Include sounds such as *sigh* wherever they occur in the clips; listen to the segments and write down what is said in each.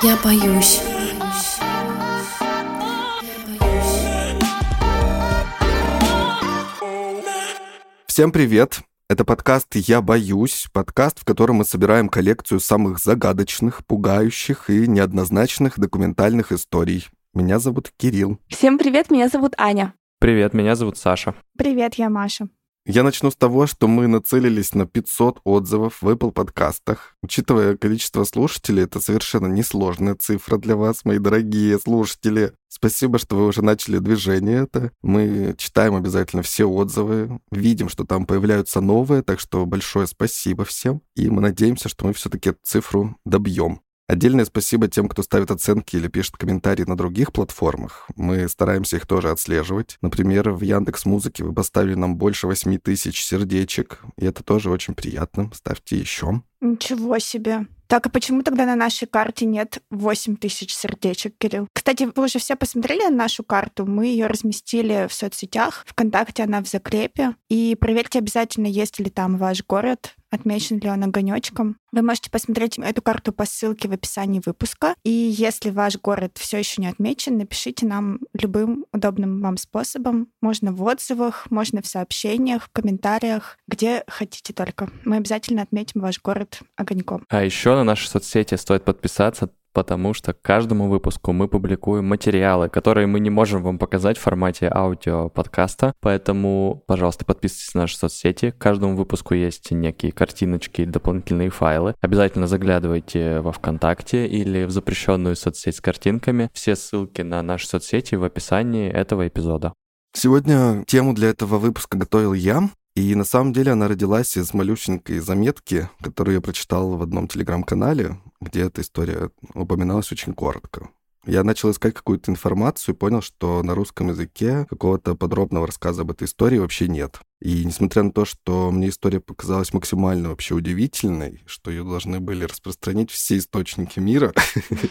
Я боюсь. Всем привет! Это подкаст «Я боюсь», подкаст, в котором мы собираем коллекцию самых загадочных, пугающих и неоднозначных документальных историй. Меня зовут Кирилл. Всем привет, меня зовут Аня. Привет, меня зовут Саша. Привет, я Маша. Я начну с того, что мы нацелились на 500 отзывов в Apple подкастах. Учитывая количество слушателей, это совершенно несложная цифра для вас, мои дорогие слушатели. Спасибо, что вы уже начали движение это. Мы читаем обязательно все отзывы, видим, что там появляются новые, так что большое спасибо всем. И мы надеемся, что мы все-таки цифру добьем. Отдельное спасибо тем, кто ставит оценки или пишет комментарии на других платформах. Мы стараемся их тоже отслеживать. Например, в Яндекс Музыке вы поставили нам больше 8 тысяч сердечек, и это тоже очень приятно. Ставьте еще. Ничего себе. Так, а почему тогда на нашей карте нет 8 тысяч сердечек, Кирилл? Кстати, вы уже все посмотрели на нашу карту? Мы ее разместили в соцсетях. Вконтакте она в закрепе. И проверьте обязательно, есть ли там ваш город, отмечен ли он огонечком. Вы можете посмотреть эту карту по ссылке в описании выпуска. И если ваш город все еще не отмечен, напишите нам любым удобным вам способом. Можно в отзывах, можно в сообщениях, в комментариях, где хотите только. Мы обязательно отметим ваш город огоньком. А еще на наши соцсети стоит подписаться, потому что к каждому выпуску мы публикуем материалы, которые мы не можем вам показать в формате аудио-подкаста. Поэтому, пожалуйста, подписывайтесь на наши соцсети. К каждому выпуску есть некие картиночки, дополнительные файлы. Обязательно заглядывайте во ВКонтакте или в запрещенную соцсеть с картинками. Все ссылки на наши соцсети в описании этого эпизода. Сегодня тему для этого выпуска готовил я. И на самом деле она родилась из малюсенькой заметки, которую я прочитал в одном телеграм-канале, где эта история упоминалась очень коротко. Я начал искать какую-то информацию и понял, что на русском языке какого-то подробного рассказа об этой истории вообще нет. И несмотря на то, что мне история показалась максимально вообще удивительной, что ее должны были распространить все источники мира,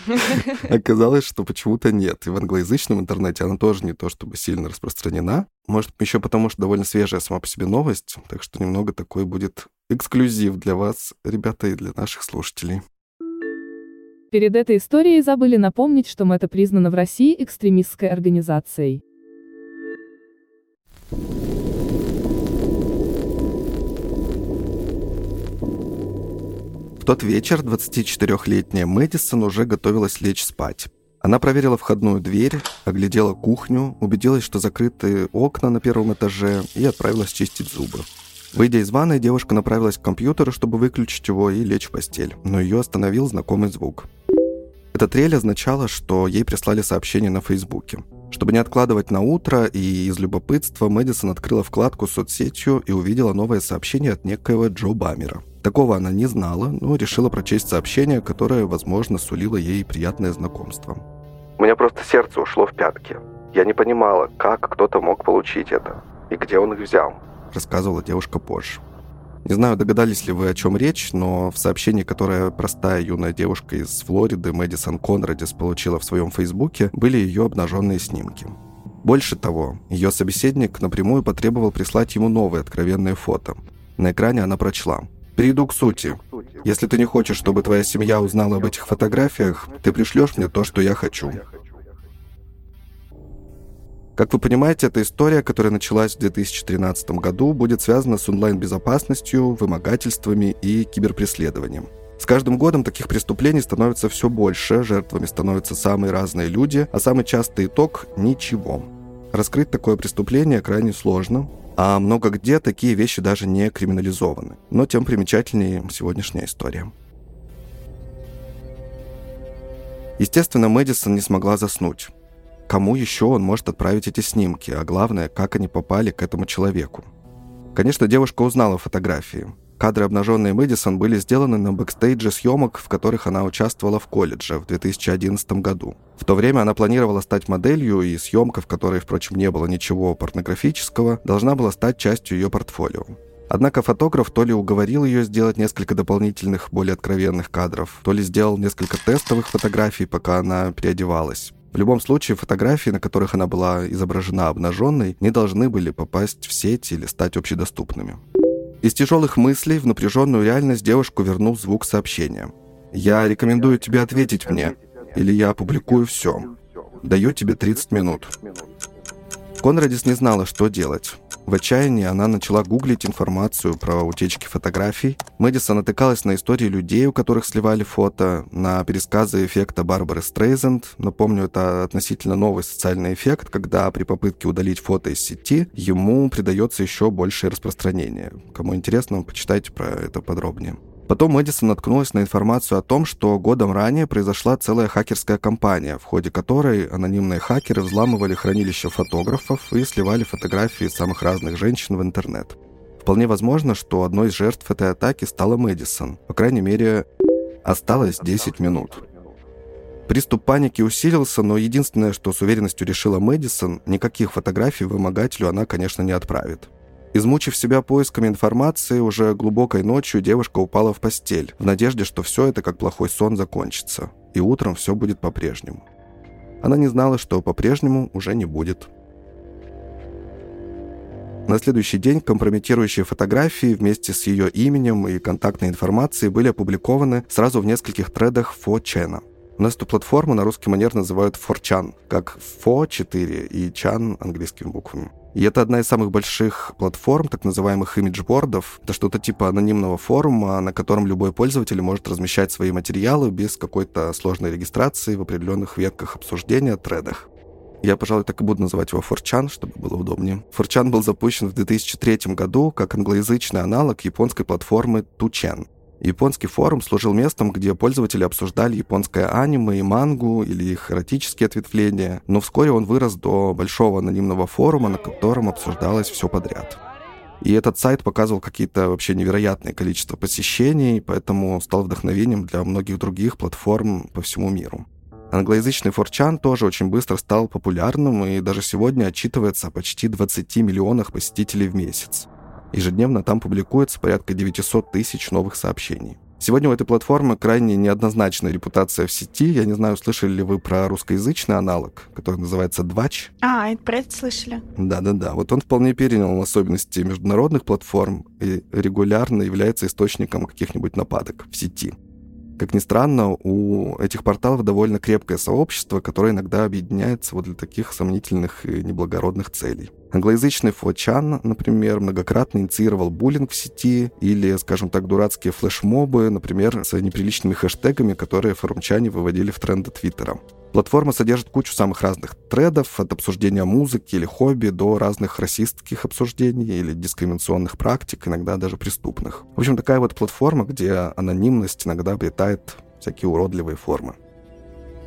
*laughs* оказалось, что почему-то нет. И в англоязычном интернете она тоже не то чтобы сильно распространена. Может, еще потому, что довольно свежая сама по себе новость, так что немного такой будет эксклюзив для вас, ребята, и для наших слушателей. Перед этой историей забыли напомнить, что это признано в России экстремистской организацией. В тот вечер 24-летняя Мэдисон уже готовилась лечь спать. Она проверила входную дверь, оглядела кухню, убедилась, что закрыты окна на первом этаже и отправилась чистить зубы. Выйдя из ванной, девушка направилась к компьютеру, чтобы выключить его и лечь в постель, но ее остановил знакомый звук. Эта трель означала, что ей прислали сообщение на Фейсбуке. Чтобы не откладывать на утро и из любопытства, Мэдисон открыла вкладку с соцсетью и увидела новое сообщение от некоего Джо Бамера. Такого она не знала, но решила прочесть сообщение, которое, возможно, сулило ей приятное знакомство. «У меня просто сердце ушло в пятки. Я не понимала, как кто-то мог получить это и где он их взял», рассказывала девушка позже. Не знаю, догадались ли вы, о чем речь, но в сообщении, которое простая юная девушка из Флориды Мэдисон Конрадис получила в своем фейсбуке, были ее обнаженные снимки. Больше того, ее собеседник напрямую потребовал прислать ему новые откровенные фото. На экране она прочла. «Перейду к сути. Если ты не хочешь, чтобы твоя семья узнала об этих фотографиях, ты пришлешь мне то, что я хочу. Как вы понимаете, эта история, которая началась в 2013 году, будет связана с онлайн-безопасностью, вымогательствами и киберпреследованием. С каждым годом таких преступлений становится все больше, жертвами становятся самые разные люди, а самый частый итог – ничего. Раскрыть такое преступление крайне сложно, а много где такие вещи даже не криминализованы. Но тем примечательнее сегодняшняя история. Естественно, Мэдисон не смогла заснуть. Кому еще он может отправить эти снимки, а главное, как они попали к этому человеку? Конечно, девушка узнала фотографии. Кадры обнаженной Мэдисон были сделаны на бэкстейдже съемок, в которых она участвовала в колледже в 2011 году. В то время она планировала стать моделью, и съемка, в которой, впрочем, не было ничего порнографического, должна была стать частью ее портфолио. Однако фотограф то ли уговорил ее сделать несколько дополнительных, более откровенных кадров, то ли сделал несколько тестовых фотографий, пока она переодевалась. В любом случае, фотографии, на которых она была изображена обнаженной, не должны были попасть в сеть или стать общедоступными. Из тяжелых мыслей в напряженную реальность девушку вернул звук сообщения. «Я рекомендую тебе ответить мне. или я опубликую все. Даю тебе 30 минут. Конрадис не знала, что делать. В отчаянии она начала гуглить информацию про утечки фотографий. Мэдисон натыкалась на истории людей, у которых сливали фото, на пересказы эффекта Барбары Стрейзенд. Напомню, это относительно новый социальный эффект, когда при попытке удалить фото из сети ему придается еще большее распространение. Кому интересно, почитайте про это подробнее. Потом Мэдисон наткнулась на информацию о том, что годом ранее произошла целая хакерская кампания, в ходе которой анонимные хакеры взламывали хранилища фотографов и сливали фотографии самых разных женщин в интернет. Вполне возможно, что одной из жертв этой атаки стала Мэдисон. По крайней мере, осталось 10 минут. Приступ паники усилился, но единственное, что с уверенностью решила Мэдисон, никаких фотографий вымогателю она, конечно, не отправит. Измучив себя поисками информации, уже глубокой ночью девушка упала в постель, в надежде, что все это как плохой сон закончится, и утром все будет по-прежнему. Она не знала, что по-прежнему уже не будет. На следующий день компрометирующие фотографии вместе с ее именем и контактной информацией были опубликованы сразу в нескольких тредах 4 У нас эту платформу на русский манер называют 4chan, как фо 4 и чан английскими буквами. И это одна из самых больших платформ, так называемых имиджбордов. Это что-то типа анонимного форума, на котором любой пользователь может размещать свои материалы без какой-то сложной регистрации в определенных ветках обсуждения, тредах. Я, пожалуй, так и буду называть его Форчан, чтобы было удобнее. Форчан был запущен в 2003 году как англоязычный аналог японской платформы Тучен. Японский форум служил местом, где пользователи обсуждали японское аниме и мангу или их эротические ответвления, но вскоре он вырос до большого анонимного форума, на котором обсуждалось все подряд. И этот сайт показывал какие-то вообще невероятное количество посещений, поэтому стал вдохновением для многих других платформ по всему миру. Англоязычный форчан тоже очень быстро стал популярным и даже сегодня отчитывается о почти 20 миллионах посетителей в месяц. Ежедневно там публикуется порядка 900 тысяч новых сообщений. Сегодня у этой платформы крайне неоднозначная репутация в сети. Я не знаю, слышали ли вы про русскоязычный аналог, который называется Двач. А, это про это слышали. Да-да-да. Вот он вполне перенял особенности международных платформ и регулярно является источником каких-нибудь нападок в сети. Как ни странно, у этих порталов довольно крепкое сообщество, которое иногда объединяется вот для таких сомнительных и неблагородных целей. Англоязычный Флочан, например, многократно инициировал буллинг в сети или, скажем так, дурацкие флешмобы, например, с неприличными хэштегами, которые форумчане выводили в тренды Твиттера. Платформа содержит кучу самых разных тредов, от обсуждения музыки или хобби до разных расистских обсуждений или дискриминационных практик, иногда даже преступных. В общем, такая вот платформа, где анонимность иногда обретает всякие уродливые формы.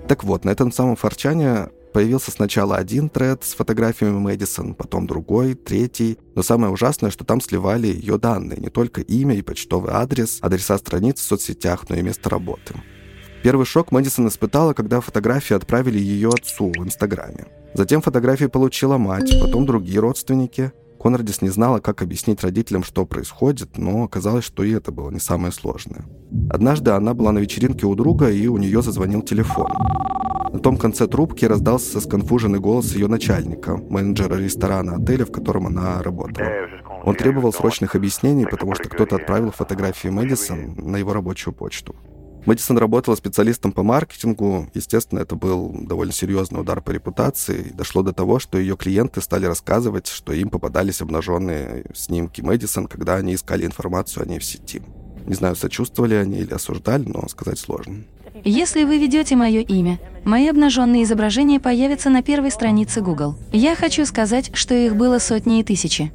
Так вот, на этом самом форчане Появился сначала один тред с фотографиями Мэдисон, потом другой, третий. Но самое ужасное, что там сливали ее данные, не только имя и почтовый адрес, адреса страниц в соцсетях, но и место работы. Первый шок Мэдисон испытала, когда фотографии отправили ее отцу в Инстаграме. Затем фотографии получила мать, потом другие родственники. Конрадис не знала, как объяснить родителям, что происходит, но оказалось, что и это было не самое сложное. Однажды она была на вечеринке у друга, и у нее зазвонил телефон. На том конце трубки раздался сконфуженный голос ее начальника, менеджера ресторана отеля, в котором она работала. Он требовал срочных объяснений, потому что кто-то отправил фотографии Мэдисон на его рабочую почту. Мэдисон работала специалистом по маркетингу. Естественно, это был довольно серьезный удар по репутации. Дошло до того, что ее клиенты стали рассказывать, что им попадались обнаженные снимки Мэдисон, когда они искали информацию о ней в сети. Не знаю, сочувствовали они или осуждали, но сказать сложно. Если вы ведете мое имя, мои обнаженные изображения появятся на первой странице Google. Я хочу сказать, что их было сотни и тысячи.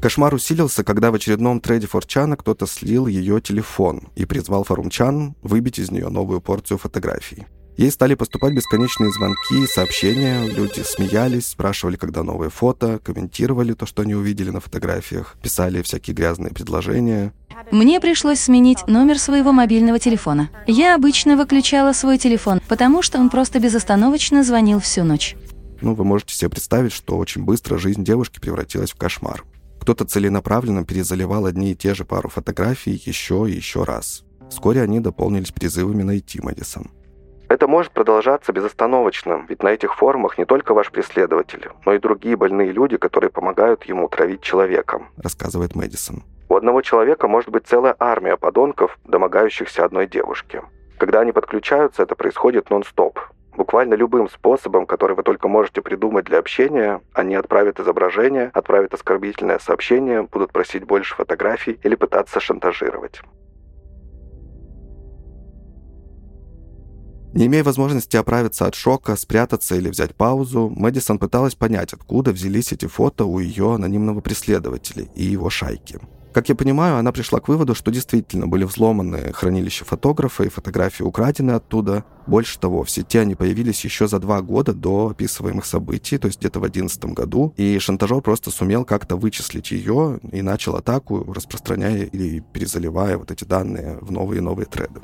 Кошмар усилился, когда в очередном трейде Форчана кто-то слил ее телефон и призвал Форумчан выбить из нее новую порцию фотографий. Ей стали поступать бесконечные звонки, сообщения, люди смеялись, спрашивали, когда новые фото, комментировали то, что они увидели на фотографиях, писали всякие грязные предложения. Мне пришлось сменить номер своего мобильного телефона. Я обычно выключала свой телефон, потому что он просто безостановочно звонил всю ночь. Ну, вы можете себе представить, что очень быстро жизнь девушки превратилась в кошмар. Кто-то целенаправленно перезаливал одни и те же пару фотографий еще и еще раз. Вскоре они дополнились призывами найти Мэдисон. Это может продолжаться безостановочно, ведь на этих форумах не только ваш преследователь, но и другие больные люди, которые помогают ему травить человека, рассказывает Мэдисон. У одного человека может быть целая армия подонков, домогающихся одной девушки. Когда они подключаются, это происходит нон-стоп. Буквально любым способом, который вы только можете придумать для общения, они отправят изображение, отправят оскорбительное сообщение, будут просить больше фотографий или пытаться шантажировать. Не имея возможности оправиться от шока, спрятаться или взять паузу, Мэдисон пыталась понять, откуда взялись эти фото у ее анонимного преследователя и его шайки. Как я понимаю, она пришла к выводу, что действительно были взломаны хранилища фотографа и фотографии украдены оттуда. Больше того, в сети они появились еще за два года до описываемых событий, то есть где-то в 2011 году, и шантажер просто сумел как-то вычислить ее и начал атаку, распространяя или перезаливая вот эти данные в новые и новые треды.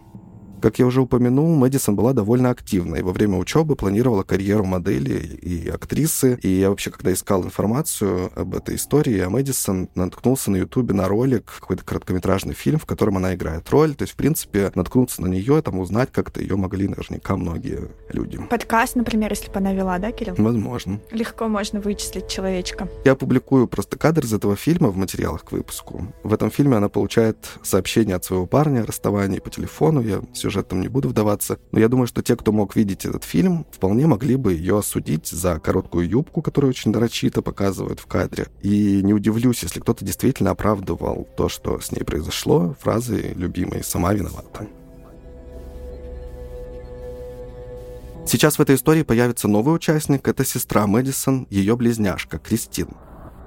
Как я уже упомянул, Мэдисон была довольно активна и во время учебы планировала карьеру модели и актрисы. И я вообще, когда искал информацию об этой истории, о Мэдисон, наткнулся на Ютубе на ролик, какой-то короткометражный фильм, в котором она играет роль. То есть, в принципе, наткнуться на нее, там узнать как-то ее могли наверняка многие люди. Подкаст, например, если бы она вела, да, Кирилл? Возможно. Легко можно вычислить человечка. Я публикую просто кадр из этого фильма в материалах к выпуску. В этом фильме она получает сообщение от своего парня о расставании по телефону. Я все сюжет там не буду вдаваться. Но я думаю, что те, кто мог видеть этот фильм, вполне могли бы ее осудить за короткую юбку, которую очень нарочито показывают в кадре. И не удивлюсь, если кто-то действительно оправдывал то, что с ней произошло, фразой любимой «сама виновата». Сейчас в этой истории появится новый участник. Это сестра Мэдисон, ее близняшка Кристин.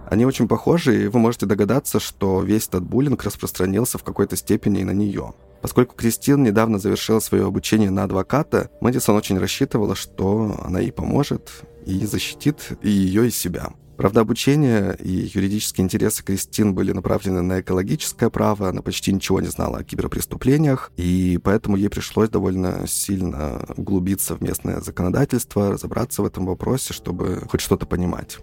Они очень похожи, и вы можете догадаться, что весь этот буллинг распространился в какой-то степени и на нее. Поскольку Кристин недавно завершила свое обучение на адвоката, Мэдисон очень рассчитывала, что она ей поможет и защитит и ее, и себя. Правда, обучение и юридические интересы Кристин были направлены на экологическое право, она почти ничего не знала о киберпреступлениях, и поэтому ей пришлось довольно сильно углубиться в местное законодательство, разобраться в этом вопросе, чтобы хоть что-то понимать.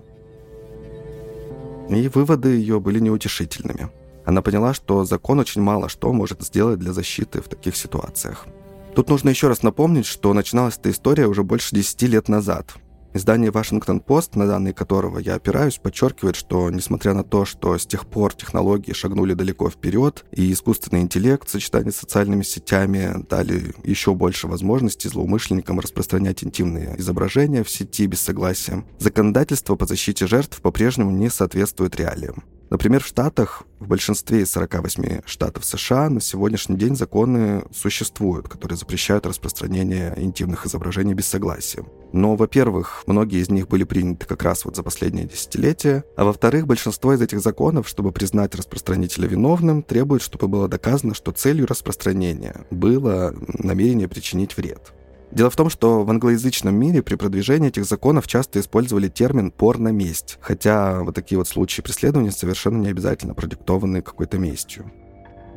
И выводы ее были неутешительными. Она поняла, что закон очень мало что может сделать для защиты в таких ситуациях. Тут нужно еще раз напомнить, что начиналась эта история уже больше 10 лет назад. Издание «Вашингтон-Пост», на данные которого я опираюсь, подчеркивает, что несмотря на то, что с тех пор технологии шагнули далеко вперед, и искусственный интеллект в сочетании с социальными сетями дали еще больше возможностей злоумышленникам распространять интимные изображения в сети без согласия, законодательство по защите жертв по-прежнему не соответствует реалиям. Например, в Штатах, в большинстве из 48 штатов США на сегодняшний день законы существуют, которые запрещают распространение интимных изображений без согласия. Но, во-первых, многие из них были приняты как раз вот за последние десятилетия, а во-вторых, большинство из этих законов, чтобы признать распространителя виновным, требует, чтобы было доказано, что целью распространения было намерение причинить вред. Дело в том, что в англоязычном мире при продвижении этих законов часто использовали термин «порно-месть», хотя вот такие вот случаи преследования совершенно не обязательно продиктованы какой-то местью.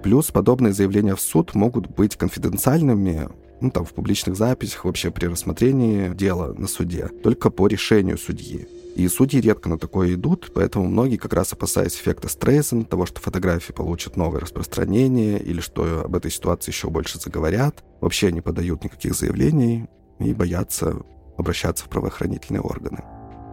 Плюс подобные заявления в суд могут быть конфиденциальными, ну, там, в публичных записях, вообще при рассмотрении дела на суде, только по решению судьи. И судьи редко на такое идут, поэтому многие, как раз опасаясь эффекта Стрейзен, того, что фотографии получат новое распространение или что об этой ситуации еще больше заговорят, вообще не подают никаких заявлений и боятся обращаться в правоохранительные органы.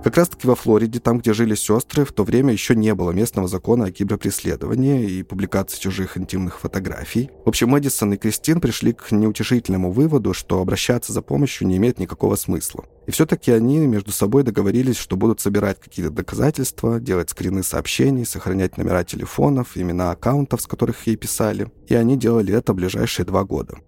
Как раз-таки во Флориде, там, где жили сестры, в то время еще не было местного закона о киберпреследовании и публикации чужих интимных фотографий. В общем, Мэдисон и Кристин пришли к неутешительному выводу, что обращаться за помощью не имеет никакого смысла. И все-таки они между собой договорились, что будут собирать какие-то доказательства, делать скрины сообщений, сохранять номера телефонов, имена аккаунтов, с которых ей писали. И они делали это ближайшие два года.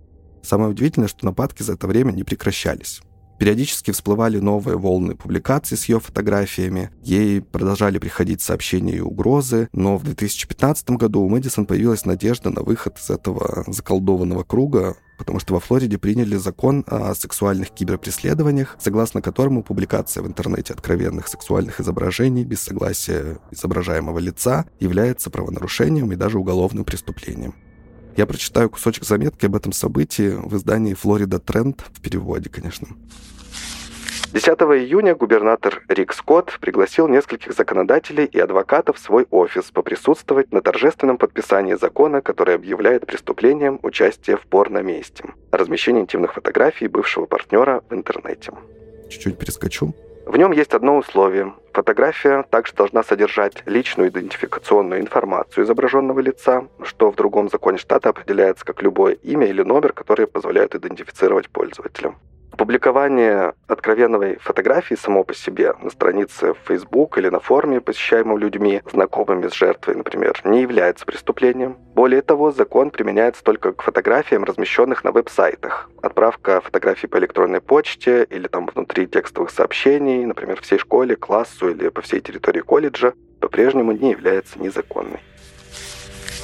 Самое удивительное, что нападки за это время не прекращались. Периодически всплывали новые волны публикаций с ее фотографиями, ей продолжали приходить сообщения и угрозы, но в 2015 году у Мэдисон появилась надежда на выход из этого заколдованного круга, потому что во Флориде приняли закон о сексуальных киберпреследованиях, согласно которому публикация в интернете откровенных сексуальных изображений без согласия изображаемого лица является правонарушением и даже уголовным преступлением. Я прочитаю кусочек заметки об этом событии в издании «Флорида Тренд» в переводе, конечно. 10 июня губернатор Рик Скотт пригласил нескольких законодателей и адвокатов в свой офис поприсутствовать на торжественном подписании закона, который объявляет преступлением участие в порно-месте, размещение интимных фотографий бывшего партнера в интернете. Чуть-чуть перескочу. В нем есть одно условие. Фотография также должна содержать личную идентификационную информацию изображенного лица, что в другом законе штата определяется как любое имя или номер, которые позволяют идентифицировать пользователя. Публикование откровенной фотографии само по себе на странице в Facebook или на форуме, посещаемом людьми, знакомыми с жертвой, например, не является преступлением. Более того, закон применяется только к фотографиям, размещенных на веб-сайтах. Отправка фотографий по электронной почте или там внутри текстовых сообщений, например, всей школе, классу или по всей территории колледжа, по-прежнему не является незаконной.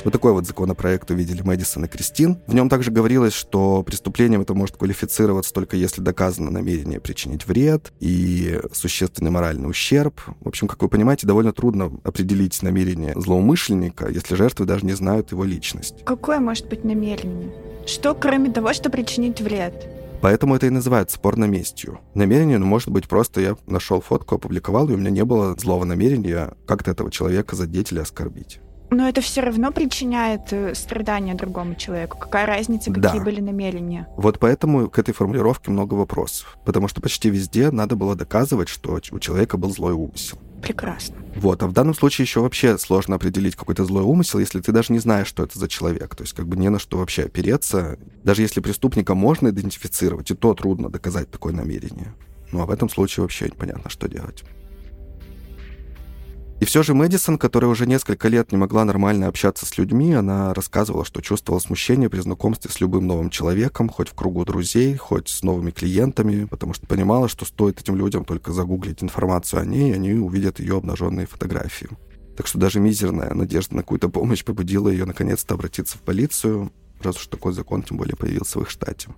Вот такой вот законопроект увидели Мэдисон и Кристин. В нем также говорилось, что преступлением это может квалифицироваться только если доказано намерение причинить вред и существенный моральный ущерб. В общем, как вы понимаете, довольно трудно определить намерение злоумышленника, если жертвы даже не знают его личность. Какое может быть намерение? Что, кроме того, что причинить вред? Поэтому это и называется спорно-местью. Намерение ну, может быть просто я нашел фотку, опубликовал, и у меня не было злого намерения как-то этого человека задеть или оскорбить. Но это все равно причиняет э, страдания другому человеку. Какая разница, какие да. были намерения? Вот поэтому к этой формулировке много вопросов. Потому что почти везде надо было доказывать, что у человека был злой умысел. Прекрасно. Вот, а в данном случае еще вообще сложно определить какой-то злой умысел, если ты даже не знаешь, что это за человек. То есть как бы не на что вообще опереться. Даже если преступника можно идентифицировать, и то трудно доказать такое намерение. Ну а в этом случае вообще непонятно, что делать. И все же Мэдисон, которая уже несколько лет не могла нормально общаться с людьми, она рассказывала, что чувствовала смущение при знакомстве с любым новым человеком, хоть в кругу друзей, хоть с новыми клиентами, потому что понимала, что стоит этим людям только загуглить информацию о ней, и они увидят ее обнаженные фотографии. Так что даже мизерная надежда на какую-то помощь побудила ее наконец-то обратиться в полицию, раз уж такой закон тем более появился в их штате.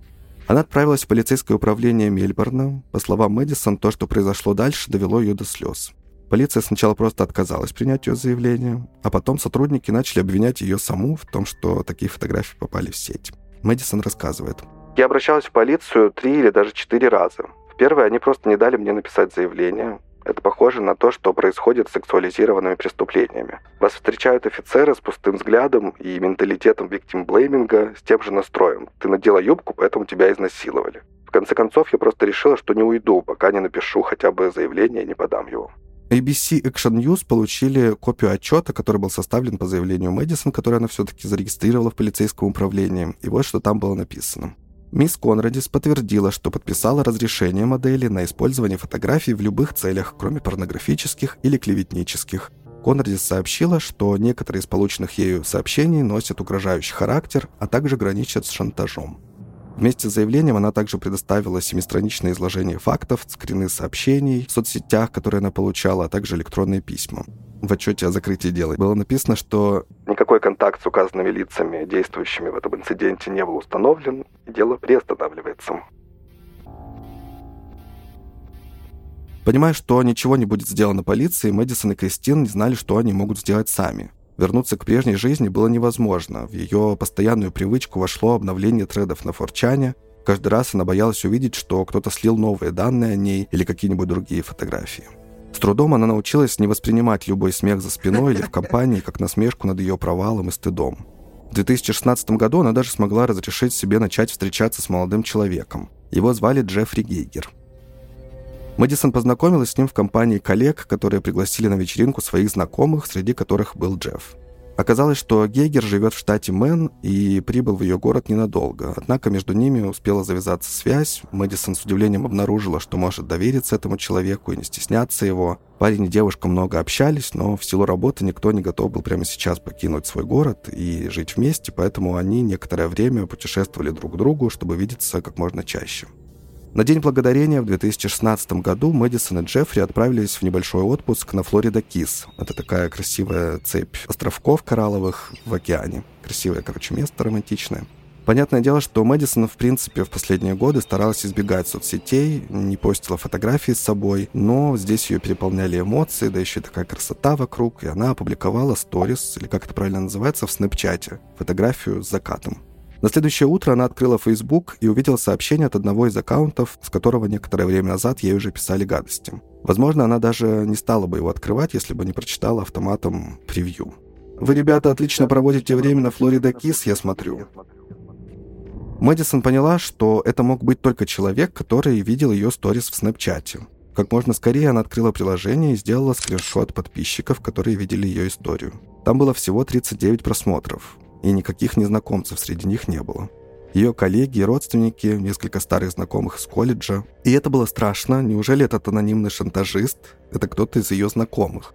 Она отправилась в полицейское управление Мельбурна. По словам Мэдисон, то, что произошло дальше, довело ее до слез. Полиция сначала просто отказалась принять ее заявление, а потом сотрудники начали обвинять ее саму в том, что такие фотографии попали в сеть. Мэдисон рассказывает. «Я обращалась в полицию три или даже четыре раза. В первое они просто не дали мне написать заявление. Это похоже на то, что происходит с сексуализированными преступлениями. Вас встречают офицеры с пустым взглядом и менталитетом виктим-блейминга, с тем же настроем. Ты надела юбку, поэтому тебя изнасиловали. В конце концов, я просто решила, что не уйду, пока не напишу хотя бы заявление и не подам его. ABC Action News получили копию отчета, который был составлен по заявлению Мэдисон, который она все-таки зарегистрировала в полицейском управлении. И вот что там было написано. Мисс Конрадис подтвердила, что подписала разрешение модели на использование фотографий в любых целях, кроме порнографических или клеветнических. Конрадис сообщила, что некоторые из полученных ею сообщений носят угрожающий характер, а также граничат с шантажом. Вместе с заявлением она также предоставила семистраничное изложение фактов, скрины сообщений в соцсетях, которые она получала, а также электронные письма. В отчете о закрытии дела было написано, что никакой контакт с указанными лицами, действующими в этом инциденте, не был установлен, и дело приостанавливается. Понимая, что ничего не будет сделано полицией, Мэдисон и Кристин не знали, что они могут сделать сами. Вернуться к прежней жизни было невозможно. В ее постоянную привычку вошло обновление тредов на форчане. Каждый раз она боялась увидеть, что кто-то слил новые данные о ней или какие-нибудь другие фотографии. С трудом она научилась не воспринимать любой смех за спиной или в *laughs* компании как насмешку над ее провалом и стыдом. В 2016 году она даже смогла разрешить себе начать встречаться с молодым человеком. Его звали Джеффри Гейгер – Мэдисон познакомилась с ним в компании коллег, которые пригласили на вечеринку своих знакомых, среди которых был Джефф. Оказалось, что Гейгер живет в штате Мэн и прибыл в ее город ненадолго. Однако между ними успела завязаться связь. Мэдисон с удивлением обнаружила, что может довериться этому человеку и не стесняться его. Парень и девушка много общались, но в силу работы никто не готов был прямо сейчас покинуть свой город и жить вместе, поэтому они некоторое время путешествовали друг к другу, чтобы видеться как можно чаще. На День Благодарения в 2016 году Мэдисон и Джеффри отправились в небольшой отпуск на Флорида Кис. Это такая красивая цепь островков коралловых в океане. Красивое, короче, место романтичное. Понятное дело, что Мэдисон, в принципе, в последние годы старалась избегать соцсетей, не постила фотографии с собой, но здесь ее переполняли эмоции, да еще и такая красота вокруг, и она опубликовала сторис, или как это правильно называется, в снэпчате, фотографию с закатом. На следующее утро она открыла Facebook и увидела сообщение от одного из аккаунтов, с которого некоторое время назад ей уже писали гадости. Возможно, она даже не стала бы его открывать, если бы не прочитала автоматом превью. «Вы, ребята, отлично проводите время на Флорида Кис, я смотрю». Мэдисон поняла, что это мог быть только человек, который видел ее сторис в снэпчате. Как можно скорее она открыла приложение и сделала скриншот подписчиков, которые видели ее историю. Там было всего 39 просмотров, и никаких незнакомцев среди них не было. Ее коллеги родственники, несколько старых знакомых из колледжа. И это было страшно. Неужели этот анонимный шантажист – это кто-то из ее знакомых?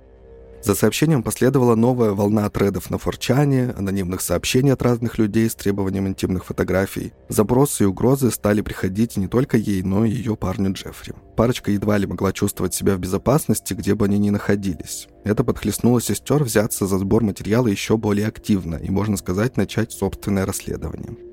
За сообщением последовала новая волна тредов на форчане, анонимных сообщений от разных людей с требованием интимных фотографий. Запросы и угрозы стали приходить не только ей, но и ее парню Джеффри. Парочка едва ли могла чувствовать себя в безопасности, где бы они ни находились. Это подхлестнуло сестер взяться за сбор материала еще более активно и, можно сказать, начать собственное расследование.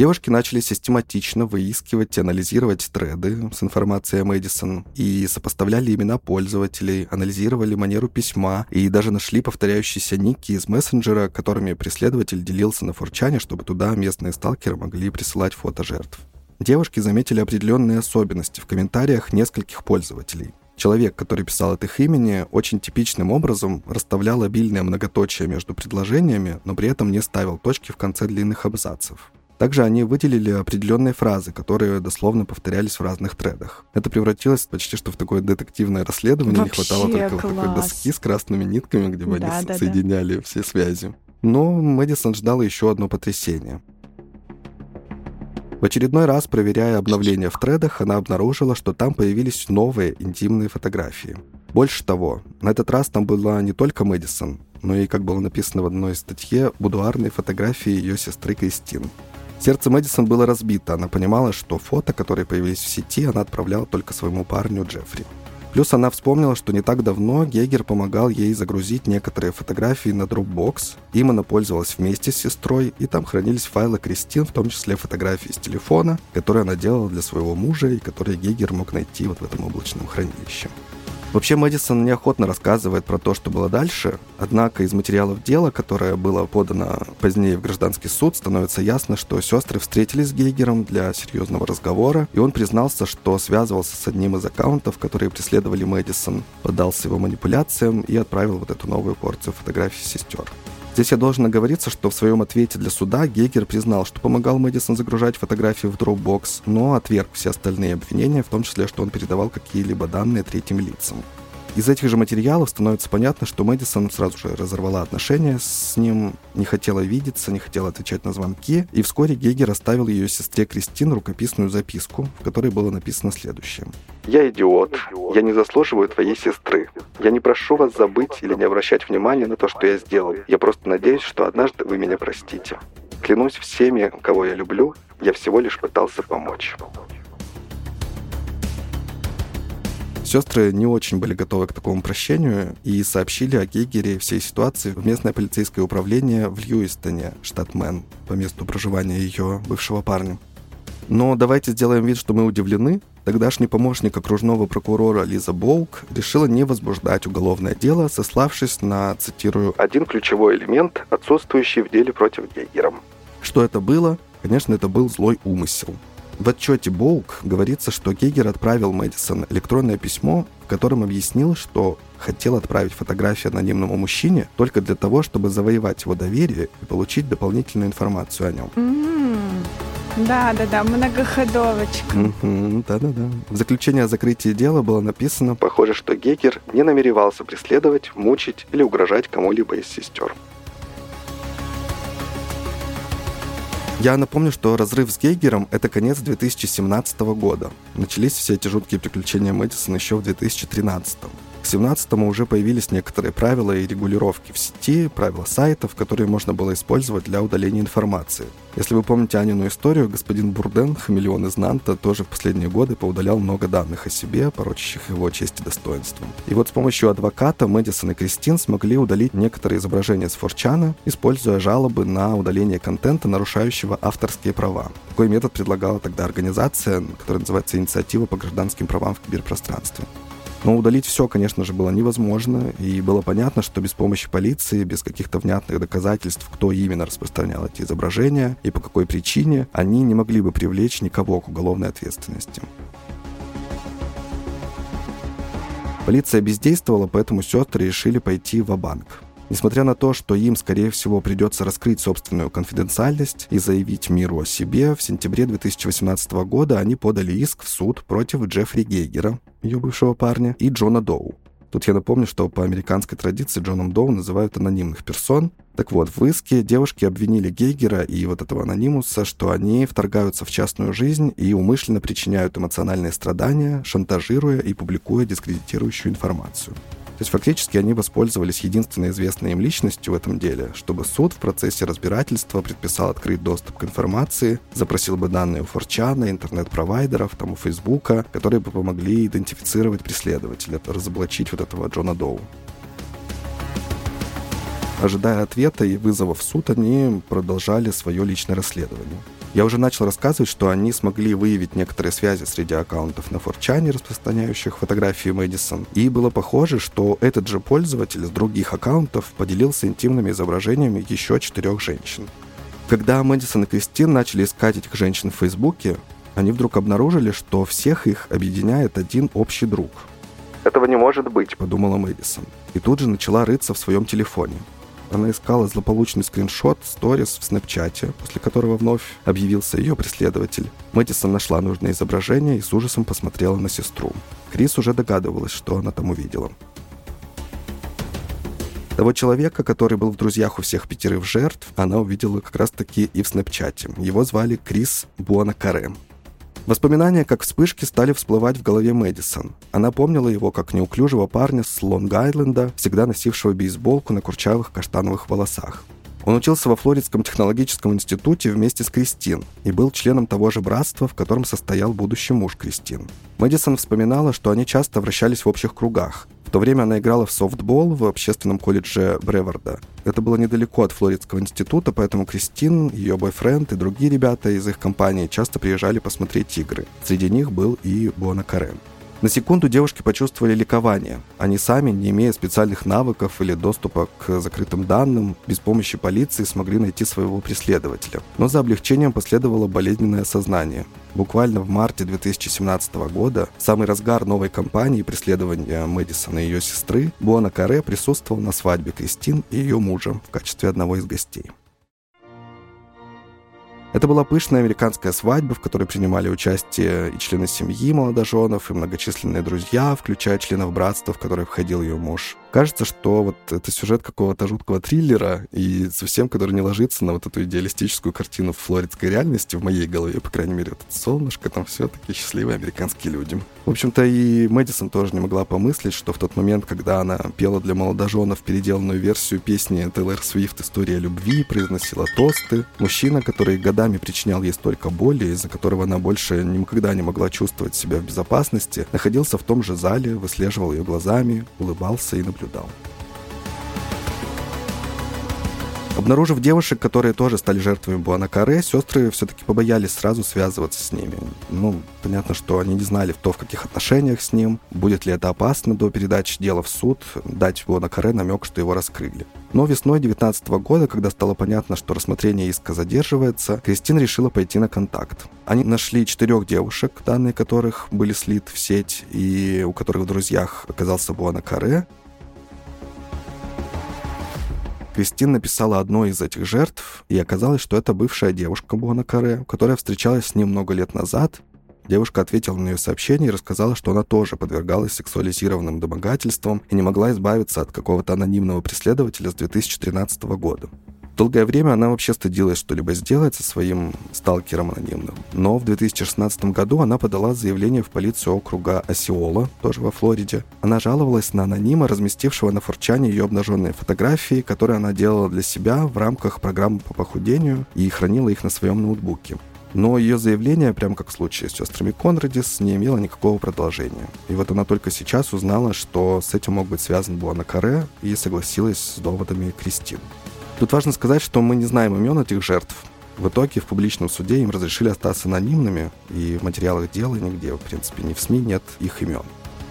Девушки начали систематично выискивать и анализировать треды с информацией о Мэдисон и сопоставляли имена пользователей, анализировали манеру письма и даже нашли повторяющиеся ники из мессенджера, которыми преследователь делился на форчане, чтобы туда местные сталкеры могли присылать фото жертв. Девушки заметили определенные особенности в комментариях нескольких пользователей. Человек, который писал от их имени, очень типичным образом расставлял обильное многоточие между предложениями, но при этом не ставил точки в конце длинных абзацев. Также они выделили определенные фразы, которые дословно повторялись в разных тредах. Это превратилось почти что в такое детективное расследование. Вообще не хватало только класс. вот такой доски с красными нитками, где бы Да, они да, да. соединяли все связи. Но Мэдисон ждала еще одно потрясение. В очередной раз, проверяя обновления в тредах, она обнаружила, что там появились новые интимные фотографии. Больше того, на этот раз там была не только Мэдисон, но и, как было написано в одной статье, будуарные фотографии ее сестры Кристин. Сердце Мэдисон было разбито. Она понимала, что фото, которые появились в сети, она отправляла только своему парню Джеффри. Плюс она вспомнила, что не так давно Гегер помогал ей загрузить некоторые фотографии на Dropbox. Им она пользовалась вместе с сестрой, и там хранились файлы Кристин, в том числе фотографии с телефона, которые она делала для своего мужа и которые Гегер мог найти вот в этом облачном хранилище. Вообще Мэдисон неохотно рассказывает про то, что было дальше, однако из материалов дела, которое было подано позднее в гражданский суд, становится ясно, что сестры встретились с Гейгером для серьезного разговора, и он признался, что связывался с одним из аккаунтов, которые преследовали Мэдисон, поддался его манипуляциям и отправил вот эту новую порцию фотографий сестер. Здесь я должен оговориться, что в своем ответе для суда Гейгер признал, что помогал Мэдисон загружать фотографии в Dropbox, но отверг все остальные обвинения, в том числе, что он передавал какие-либо данные третьим лицам. Из этих же материалов становится понятно, что Мэдисон сразу же разорвала отношения с ним, не хотела видеться, не хотела отвечать на звонки, и вскоре Гегер оставил ее сестре Кристин рукописную записку, в которой было написано следующее. «Я идиот. Я не заслуживаю твоей сестры. Я не прошу вас забыть или не обращать внимания на то, что я сделал. Я просто надеюсь, что однажды вы меня простите. Клянусь всеми, кого я люблю, я всего лишь пытался помочь». Сестры не очень были готовы к такому прощению и сообщили о Гейгере и всей ситуации в местное полицейское управление в Льюистоне, штат Мэн, по месту проживания ее бывшего парня. Но давайте сделаем вид, что мы удивлены. Тогдашний помощник окружного прокурора Лиза Боук решила не возбуждать уголовное дело, сославшись на, цитирую, «один ключевой элемент, отсутствующий в деле против Гейгера». Что это было? Конечно, это был злой умысел. В отчете Боук говорится, что Гейгер отправил Мэдисон электронное письмо, в котором объяснил, что хотел отправить фотографию анонимному мужчине только для того, чтобы завоевать его доверие и получить дополнительную информацию о нем. М, Да-да-да, многоходовочка. Мгм, Да-да-да. В заключение о закрытии дела было написано, похоже, что Гегер не намеревался преследовать, мучить или угрожать кому-либо из сестер. Я напомню, что разрыв с Гейгером — это конец 2017 года. Начались все эти жуткие приключения Мэдисона еще в 2013. К 2017 уже появились некоторые правила и регулировки в сети, правила сайтов, которые можно было использовать для удаления информации. Если вы помните Анину историю, господин Бурден, хамелеон из Нанта, тоже в последние годы поудалял много данных о себе, порочащих его честь и достоинство. И вот с помощью адвоката Мэдисон и Кристин смогли удалить некоторые изображения с Форчана, используя жалобы на удаление контента, нарушающего авторские права. Такой метод предлагала тогда организация, которая называется «Инициатива по гражданским правам в киберпространстве». Но удалить все, конечно же, было невозможно, и было понятно, что без помощи полиции, без каких-то внятных доказательств, кто именно распространял эти изображения и по какой причине, они не могли бы привлечь никого к уголовной ответственности. Полиция бездействовала, поэтому сестры решили пойти в банк Несмотря на то, что им, скорее всего, придется раскрыть собственную конфиденциальность и заявить миру о себе, в сентябре 2018 года они подали иск в суд против Джеффри Гейгера, ее бывшего парня, и Джона Доу. Тут я напомню, что по американской традиции Джоном Доу называют анонимных персон. Так вот, в иске девушки обвинили Гейгера и вот этого анонимуса, что они вторгаются в частную жизнь и умышленно причиняют эмоциональные страдания, шантажируя и публикуя дискредитирующую информацию. То есть фактически они воспользовались единственной известной им личностью в этом деле, чтобы суд в процессе разбирательства предписал открыть доступ к информации, запросил бы данные у Форчана, интернет-провайдеров, там у Фейсбука, которые бы помогли идентифицировать преследователя, разоблачить вот этого Джона Доу. Ожидая ответа и вызова в суд, они продолжали свое личное расследование. Я уже начал рассказывать, что они смогли выявить некоторые связи среди аккаунтов на Форчане, распространяющих фотографии Мэдисон. И было похоже, что этот же пользователь с других аккаунтов поделился интимными изображениями еще четырех женщин. Когда Мэдисон и Кристин начали искать этих женщин в Фейсбуке, они вдруг обнаружили, что всех их объединяет один общий друг. «Этого не может быть», — подумала Мэдисон. И тут же начала рыться в своем телефоне. Она искала злополучный скриншот сторис в снэпчате, после которого вновь объявился ее преследователь. Мэдисон нашла нужное изображение и с ужасом посмотрела на сестру. Крис уже догадывалась, что она там увидела. Того человека, который был в друзьях у всех пятерых жертв, она увидела как раз-таки и в снэпчате. Его звали Крис Буанакаре. Воспоминания, как вспышки, стали всплывать в голове Мэдисон. Она помнила его как неуклюжего парня с Лонг-Айленда, всегда носившего бейсболку на курчавых каштановых волосах. Он учился во Флоридском технологическом институте вместе с Кристин и был членом того же братства, в котором состоял будущий муж Кристин. Мэдисон вспоминала, что они часто вращались в общих кругах. В то время она играла в софтбол в общественном колледже Бреварда. Это было недалеко от Флоридского института, поэтому Кристин, ее бойфренд и другие ребята из их компании часто приезжали посмотреть игры. Среди них был и Бона Карен. На секунду девушки почувствовали ликование. Они сами, не имея специальных навыков или доступа к закрытым данным, без помощи полиции смогли найти своего преследователя. Но за облегчением последовало болезненное сознание. Буквально в марте 2017 года, в самый разгар новой кампании преследования Мэдисона и ее сестры, Буана Каре присутствовал на свадьбе Кристин и ее мужа в качестве одного из гостей. Это была пышная американская свадьба, в которой принимали участие и члены семьи молодоженов, и многочисленные друзья, включая членов братства, в которое входил ее муж. Кажется, что вот это сюжет какого-то жуткого триллера, и совсем, который не ложится на вот эту идеалистическую картину флоридской реальности в моей голове, по крайней мере, это солнышко, там все такие счастливые американские люди. В общем-то, и Мэдисон тоже не могла помыслить, что в тот момент, когда она пела для молодоженов переделанную версию песни Тейлор Свифт «История любви», произносила тосты, мужчина, который годами причинял ей столько боли, из-за которого она больше никогда не могла чувствовать себя в безопасности, находился в том же зале, выслеживал ее глазами, улыбался и наблюдал наблюдал. Обнаружив девушек, которые тоже стали жертвами Буанакаре, сестры все-таки побоялись сразу связываться с ними. Ну, понятно, что они не знали, то, в каких отношениях с ним, будет ли это опасно до передачи дела в суд, дать Буанакаре намек, что его раскрыли. Но весной 2019 года, когда стало понятно, что рассмотрение иска задерживается, Кристин решила пойти на контакт. Они нашли четырех девушек, данные которых были слит в сеть, и у которых в друзьях оказался Буанакаре, Кристин написала одной из этих жертв, и оказалось, что это бывшая девушка Буана Каре, которая встречалась с ним много лет назад. Девушка ответила на ее сообщение и рассказала, что она тоже подвергалась сексуализированным домогательствам и не могла избавиться от какого-то анонимного преследователя с 2013 года. Долгое время она вообще стыдилась что-либо сделать со своим сталкером анонимным. Но в 2016 году она подала заявление в полицию округа Осиола, тоже во Флориде. Она жаловалась на анонима, разместившего на форчане ее обнаженные фотографии, которые она делала для себя в рамках программы по похудению и хранила их на своем ноутбуке. Но ее заявление, прямо как в случае с сестрами Конрадис, не имело никакого продолжения. И вот она только сейчас узнала, что с этим мог быть связан Буана Каре, и согласилась с доводами Кристин. Тут важно сказать, что мы не знаем имен этих жертв. В итоге в публичном суде им разрешили остаться анонимными, и в материалах дела нигде, в принципе, ни в СМИ нет их имен.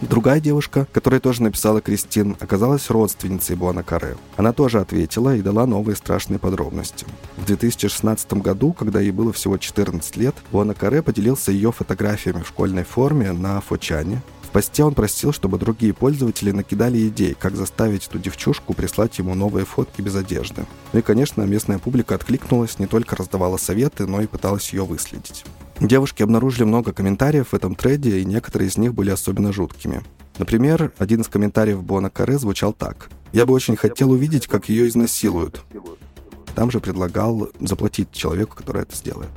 Другая девушка, которая тоже написала Кристин, оказалась родственницей Буана Каре. Она тоже ответила и дала новые страшные подробности. В 2016 году, когда ей было всего 14 лет, Буана Каре поделился ее фотографиями в школьной форме на Фочане, В посте он просил, чтобы другие пользователи накидали идей, как заставить эту девчушку прислать ему новые фотки без одежды. Ну и, конечно, местная публика откликнулась, не только раздавала советы, но и пыталась ее выследить. Девушки обнаружили много комментариев в этом трейде, и некоторые из них были особенно жуткими. Например, один из комментариев Бона Каре звучал так. «Я бы очень хотел увидеть, как ее изнасилуют». Там же предлагал заплатить человеку, который это сделает.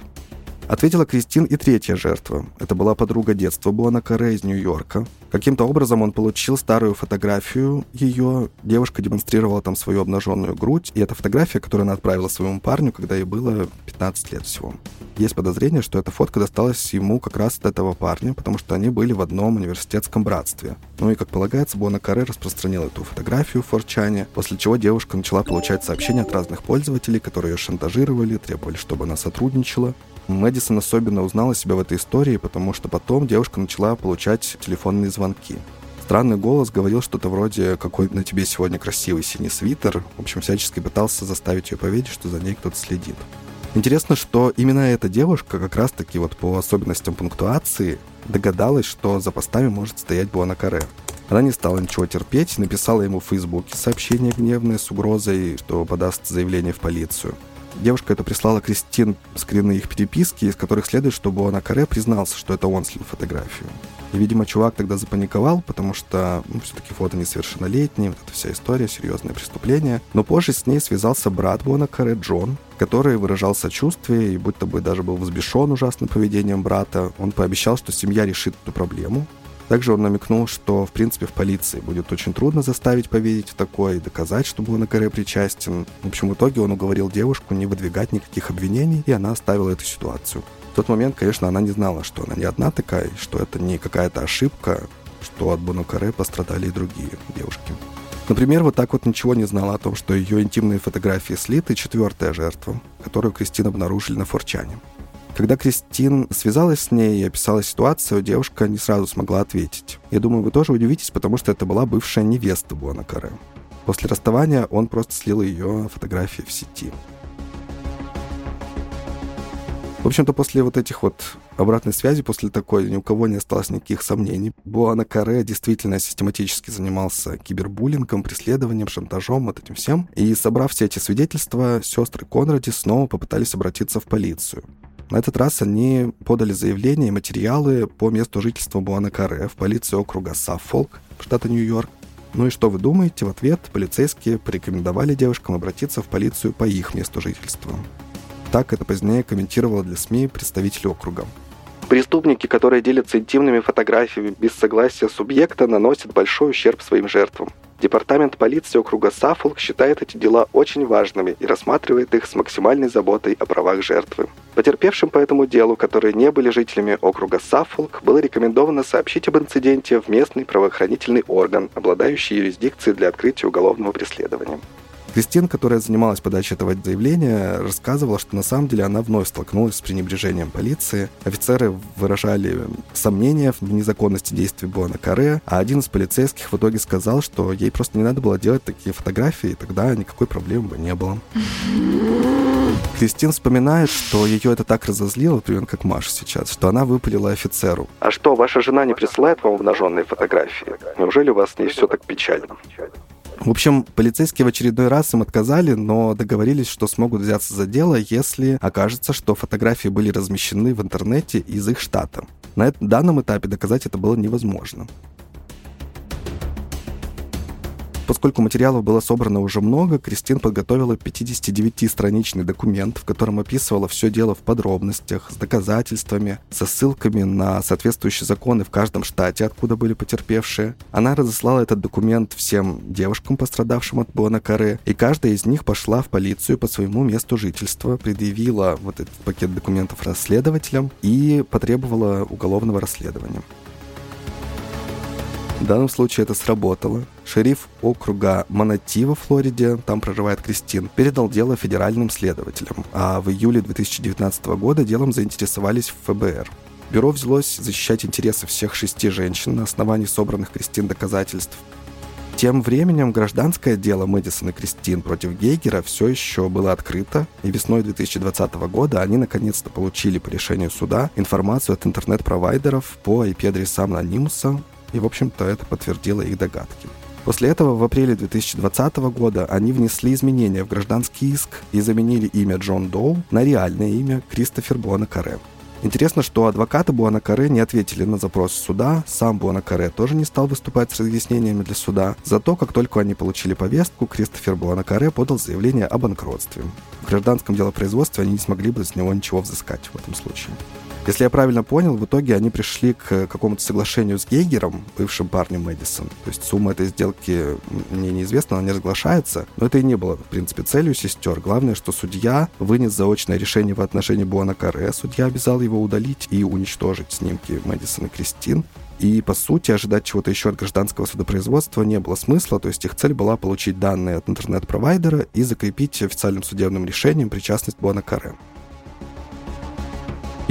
Ответила Кристин и третья жертва. Это была подруга детства Буана Каре из Нью-Йорка. Каким-то образом он получил старую фотографию ее. Девушка демонстрировала там свою обнаженную грудь. И это фотография, которую она отправила своему парню, когда ей было 15 лет всего. Есть подозрение, что эта фотка досталась ему как раз от этого парня, потому что они были в одном университетском братстве. Ну и, как полагается, Буана Каре распространил эту фотографию в Форчане, после чего девушка начала получать сообщения от разных пользователей, которые ее шантажировали, требовали, чтобы она сотрудничала. Мэдисон особенно узнала себя в этой истории, потому что потом девушка начала получать телефонные звонки. Странный голос говорил что-то вроде «какой на тебе сегодня красивый синий свитер». В общем, всячески пытался заставить ее поверить, что за ней кто-то следит. Интересно, что именно эта девушка как раз-таки вот по особенностям пунктуации догадалась, что за постами может стоять Буана Каре. Она не стала ничего терпеть, написала ему в Фейсбуке сообщение гневное с угрозой, что подаст заявление в полицию. Девушка это прислала Кристин скрины их переписки, из которых следует, что Буана Каре признался, что это он слил фотографию. И, видимо, чувак тогда запаниковал, потому что ну, все-таки фото несовершеннолетние, вот эта вся история, серьезное преступление. Но позже с ней связался брат Буана Каре Джон, который выражал сочувствие и будто бы даже был взбешен ужасным поведением брата. Он пообещал, что семья решит эту проблему, также он намекнул, что, в принципе, в полиции будет очень трудно заставить поверить в такое и доказать, что был на коре причастен. В общем, в итоге он уговорил девушку не выдвигать никаких обвинений, и она оставила эту ситуацию. В тот момент, конечно, она не знала, что она не одна такая, что это не какая-то ошибка, что от Бонукаре пострадали и другие девушки. Например, вот так вот ничего не знала о том, что ее интимные фотографии слиты четвертая жертва, которую Кристина обнаружили на Форчане. Когда Кристин связалась с ней и описала ситуацию, девушка не сразу смогла ответить. Я думаю, вы тоже удивитесь, потому что это была бывшая невеста Буана Каре. После расставания он просто слил ее фотографии в сети. В общем-то, после вот этих вот обратной связи, после такой, ни у кого не осталось никаких сомнений. Буана Каре действительно систематически занимался кибербуллингом, преследованием, шантажом, вот этим всем. И собрав все эти свидетельства, сестры Конради снова попытались обратиться в полицию. На этот раз они подали заявление и материалы по месту жительства Буана Каре в полицию округа Саффолк, штата Нью-Йорк. Ну и что вы думаете? В ответ полицейские порекомендовали девушкам обратиться в полицию по их месту жительства. Так это позднее комментировала для СМИ представитель округа. Преступники, которые делятся интимными фотографиями без согласия субъекта, наносят большой ущерб своим жертвам. Департамент полиции округа Саффолк считает эти дела очень важными и рассматривает их с максимальной заботой о правах жертвы. Потерпевшим по этому делу, которые не были жителями округа Саффолк, было рекомендовано сообщить об инциденте в местный правоохранительный орган, обладающий юрисдикцией для открытия уголовного преследования. Кристин, которая занималась подачей этого заявления, рассказывала, что на самом деле она вновь столкнулась с пренебрежением полиции. Офицеры выражали сомнения в незаконности действий Буана Каре, а один из полицейских в итоге сказал, что ей просто не надо было делать такие фотографии, и тогда никакой проблемы бы не было. Кристин вспоминает, что ее это так разозлило, примерно как Маша сейчас, что она выпалила офицеру. «А что, ваша жена не присылает вам обнаженные фотографии? Неужели у вас с ней все так печально?» В общем, полицейские в очередной раз им отказали, но договорились, что смогут взяться за дело, если окажется, что фотографии были размещены в интернете из их штата. На данном этапе доказать это было невозможно. Поскольку материалов было собрано уже много, Кристин подготовила 59-страничный документ, в котором описывала все дело в подробностях, с доказательствами, со ссылками на соответствующие законы в каждом штате, откуда были потерпевшие. Она разослала этот документ всем девушкам, пострадавшим от Буана Каре, и каждая из них пошла в полицию по своему месту жительства, предъявила вот этот пакет документов расследователям и потребовала уголовного расследования. В данном случае это сработало. Шериф округа Манати во Флориде, там проживает Кристин, передал дело федеральным следователям, а в июле 2019 года делом заинтересовались в ФБР. Бюро взялось защищать интересы всех шести женщин на основании собранных Кристин доказательств. Тем временем гражданское дело Мэдисон и Кристин против Гейгера все еще было открыто, и весной 2020 года они наконец-то получили по решению суда информацию от интернет-провайдеров по IP-адресам Анонимуса, и, в общем-то, это подтвердило их догадки. После этого в апреле 2020 года они внесли изменения в гражданский иск и заменили имя Джон Доу на реальное имя Кристофер Буанакаре. Интересно, что адвокаты Буанакаре не ответили на запрос суда, сам Буанакаре тоже не стал выступать с разъяснениями для суда. Зато, как только они получили повестку, Кристофер Буанакаре подал заявление о банкротстве. В гражданском делопроизводстве они не смогли бы с него ничего взыскать в этом случае. Если я правильно понял, в итоге они пришли к какому-то соглашению с Гейгером, бывшим парнем Мэдисон. То есть сумма этой сделки мне неизвестна, она не разглашается, но это и не было, в принципе, целью сестер. Главное, что судья вынес заочное решение в отношении Буана Каре. Судья обязал его удалить и уничтожить снимки Мэдисон и Кристин. И, по сути, ожидать чего-то еще от гражданского судопроизводства не было смысла, то есть их цель была получить данные от интернет-провайдера и закрепить официальным судебным решением причастность Буана Каре.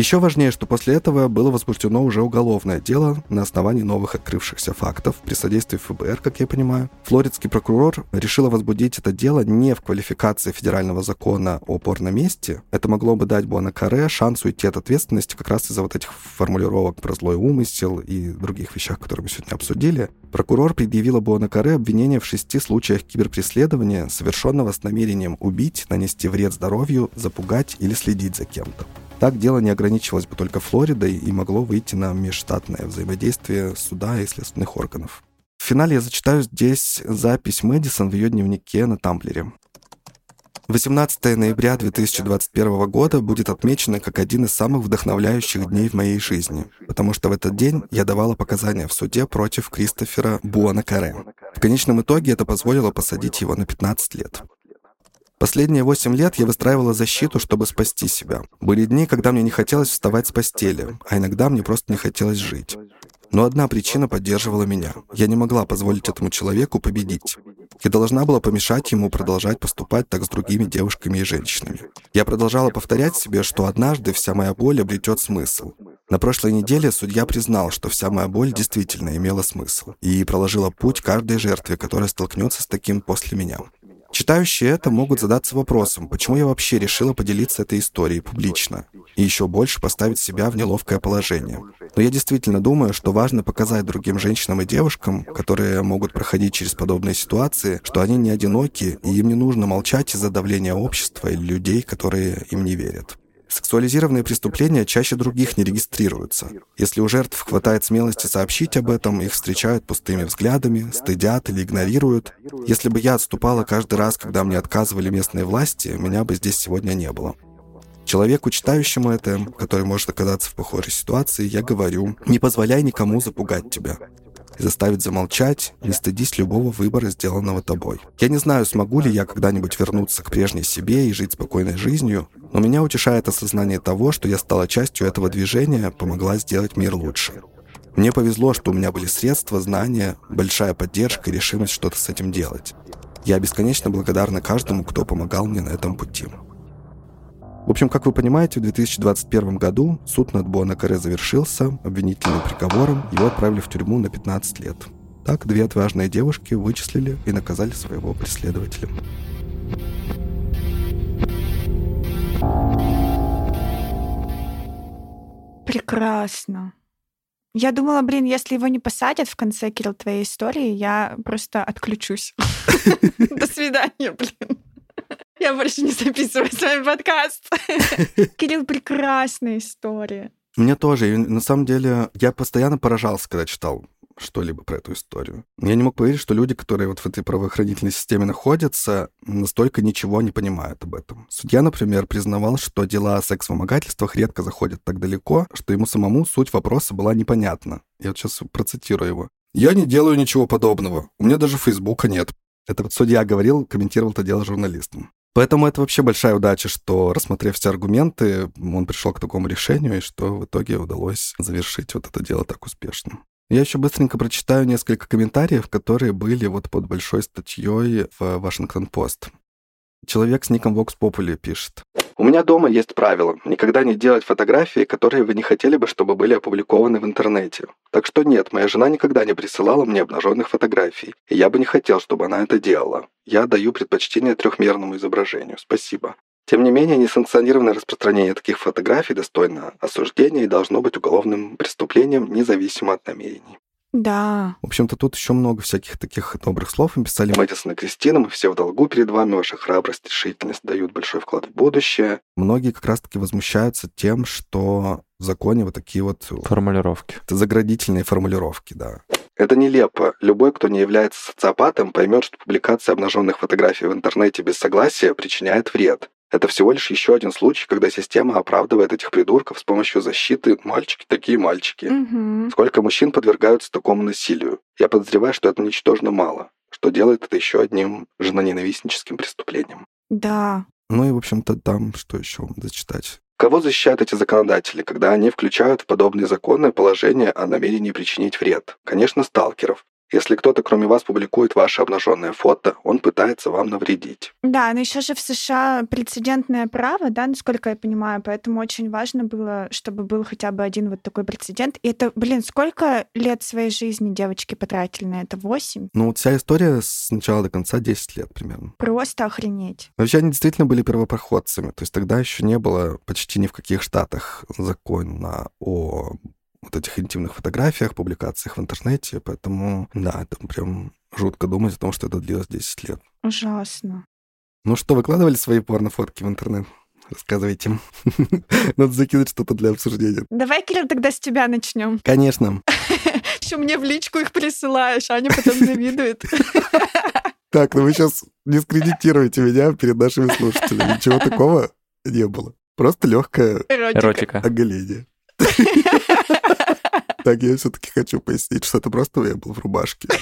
Еще важнее, что после этого было возбуждено уже уголовное дело на основании новых открывшихся фактов при содействии ФБР, как я понимаю. Флоридский прокурор решил возбудить это дело не в квалификации федерального закона о порном месте. Это могло бы дать Буанакаре шанс уйти от ответственности как раз из-за вот этих формулировок про злой умысел и других вещах, которые мы сегодня обсудили. Прокурор предъявила Буанакаре обвинение в шести случаях киберпреследования, совершенного с намерением убить, нанести вред здоровью, запугать или следить за кем-то. Так дело не ограничивалось бы только Флоридой и могло выйти на межштатное взаимодействие суда и следственных органов. В финале я зачитаю здесь запись Мэдисон в ее дневнике на Тамблере. 18 ноября 2021 года будет отмечено как один из самых вдохновляющих дней в моей жизни, потому что в этот день я давала показания в суде против Кристофера Буанакаре. В конечном итоге это позволило посадить его на 15 лет. Последние восемь лет я выстраивала защиту, чтобы спасти себя. Были дни, когда мне не хотелось вставать с постели, а иногда мне просто не хотелось жить. Но одна причина поддерживала меня. Я не могла позволить этому человеку победить. Я должна была помешать ему продолжать поступать так с другими девушками и женщинами. Я продолжала повторять себе, что однажды вся моя боль обретет смысл. На прошлой неделе судья признал, что вся моя боль действительно имела смысл и проложила путь каждой жертве, которая столкнется с таким после меня. Читающие это могут задаться вопросом, почему я вообще решила поделиться этой историей публично и еще больше поставить себя в неловкое положение. Но я действительно думаю, что важно показать другим женщинам и девушкам, которые могут проходить через подобные ситуации, что они не одиноки, и им не нужно молчать из-за давления общества или людей, которые им не верят. Сексуализированные преступления чаще других не регистрируются. Если у жертв хватает смелости сообщить об этом, их встречают пустыми взглядами, стыдят или игнорируют. Если бы я отступала каждый раз, когда мне отказывали местные власти, меня бы здесь сегодня не было. Человеку, читающему это, который может оказаться в похожей ситуации, я говорю, не позволяй никому запугать тебя и заставить замолчать, не стыдись любого выбора, сделанного тобой. Я не знаю, смогу ли я когда-нибудь вернуться к прежней себе и жить спокойной жизнью, но меня утешает осознание того, что я стала частью этого движения, помогла сделать мир лучше. Мне повезло, что у меня были средства, знания, большая поддержка и решимость что-то с этим делать. Я бесконечно благодарна каждому, кто помогал мне на этом пути. В общем, как вы понимаете, в 2021 году суд над Буанакаре завершился обвинительным приговором, его отправили в тюрьму на 15 лет. Так, две отважные девушки вычислили и наказали своего преследователя. Прекрасно. Я думала, блин, если его не посадят в конце, Кирилл, твоей истории, я просто отключусь. *laughs* До свидания, блин. Я больше не записываю с вами подкаст. *laughs* Кирилл, прекрасная история. Мне тоже. И на самом деле я постоянно поражался, когда читал что-либо про эту историю. Я не мог поверить, что люди, которые вот в этой правоохранительной системе находятся, настолько ничего не понимают об этом. Судья, например, признавал, что дела о секс-вымогательствах редко заходят так далеко, что ему самому суть вопроса была непонятна. Я вот сейчас процитирую его. «Я не делаю ничего подобного. У меня даже Фейсбука нет». Это вот судья говорил, комментировал это дело журналистам. Поэтому это вообще большая удача, что, рассмотрев все аргументы, он пришел к такому решению, и что в итоге удалось завершить вот это дело так успешно. Я еще быстренько прочитаю несколько комментариев, которые были вот под большой статьей в Вашингтон-Пост. Человек с ником Vox Populi пишет. У меня дома есть правило – никогда не делать фотографии, которые вы не хотели бы, чтобы были опубликованы в интернете. Так что нет, моя жена никогда не присылала мне обнаженных фотографий, и я бы не хотел, чтобы она это делала. Я даю предпочтение трехмерному изображению. Спасибо. Тем не менее, несанкционированное распространение таких фотографий достойно осуждения и должно быть уголовным преступлением, независимо от намерений. Да. В общем-то, тут еще много всяких таких добрых слов им писали Мэдисон и Кристина. Мы все в долгу перед вами. Ваша храбрость, решительность дают большой вклад в будущее. Многие как раз-таки возмущаются тем, что в законе вот такие вот Формулировки. это заградительные формулировки, да. Это нелепо. Любой, кто не является социопатом, поймет, что публикация обнаженных фотографий в интернете без согласия причиняет вред. Это всего лишь еще один случай, когда система оправдывает этих придурков с помощью защиты «мальчики такие мальчики». Мгм. Сколько мужчин подвергаются такому насилию? Я подозреваю, что это ничтожно мало, что делает это еще одним женоненавистническим преступлением. Да. Ну и, в общем-то, там что еще вам зачитать? Кого защищают эти законодатели, когда они включают в подобные законы положения о намерении причинить вред? Конечно, сталкеров. Если кто-то, кроме вас, публикует ваше обнаженное фото, он пытается вам навредить. Да, но еще же в США прецедентное право, да, насколько я понимаю, поэтому очень важно было, чтобы был хотя бы один вот такой прецедент. И это, блин, сколько лет своей жизни девочки потратили на это? Восемь? Ну, вот вся история с начала до конца 10 лет примерно. Просто охренеть. Вообще, они действительно были первопроходцами. То есть тогда еще не было почти ни в каких штатах закона о вот этих интимных фотографиях, публикациях в интернете. Поэтому, да, это прям жутко думать о том, что это длилось 10 лет. Ужасно. Ну что, выкладывали свои порнофотки в интернет? Рассказывайте. *laughs* Надо закинуть что-то для обсуждения. Давай, Кирилл, тогда с тебя начнем. Конечно. *laughs* Еще мне в личку их присылаешь, Аня потом завидует. *laughs* Так, ну вы сейчас дискредитируете меня перед нашими слушателями. Ничего такого не было. Просто легкое Эротика. Эротика. оголение. Так, я все-таки хочу пояснить, что это просто я был в рубашке. *laughs*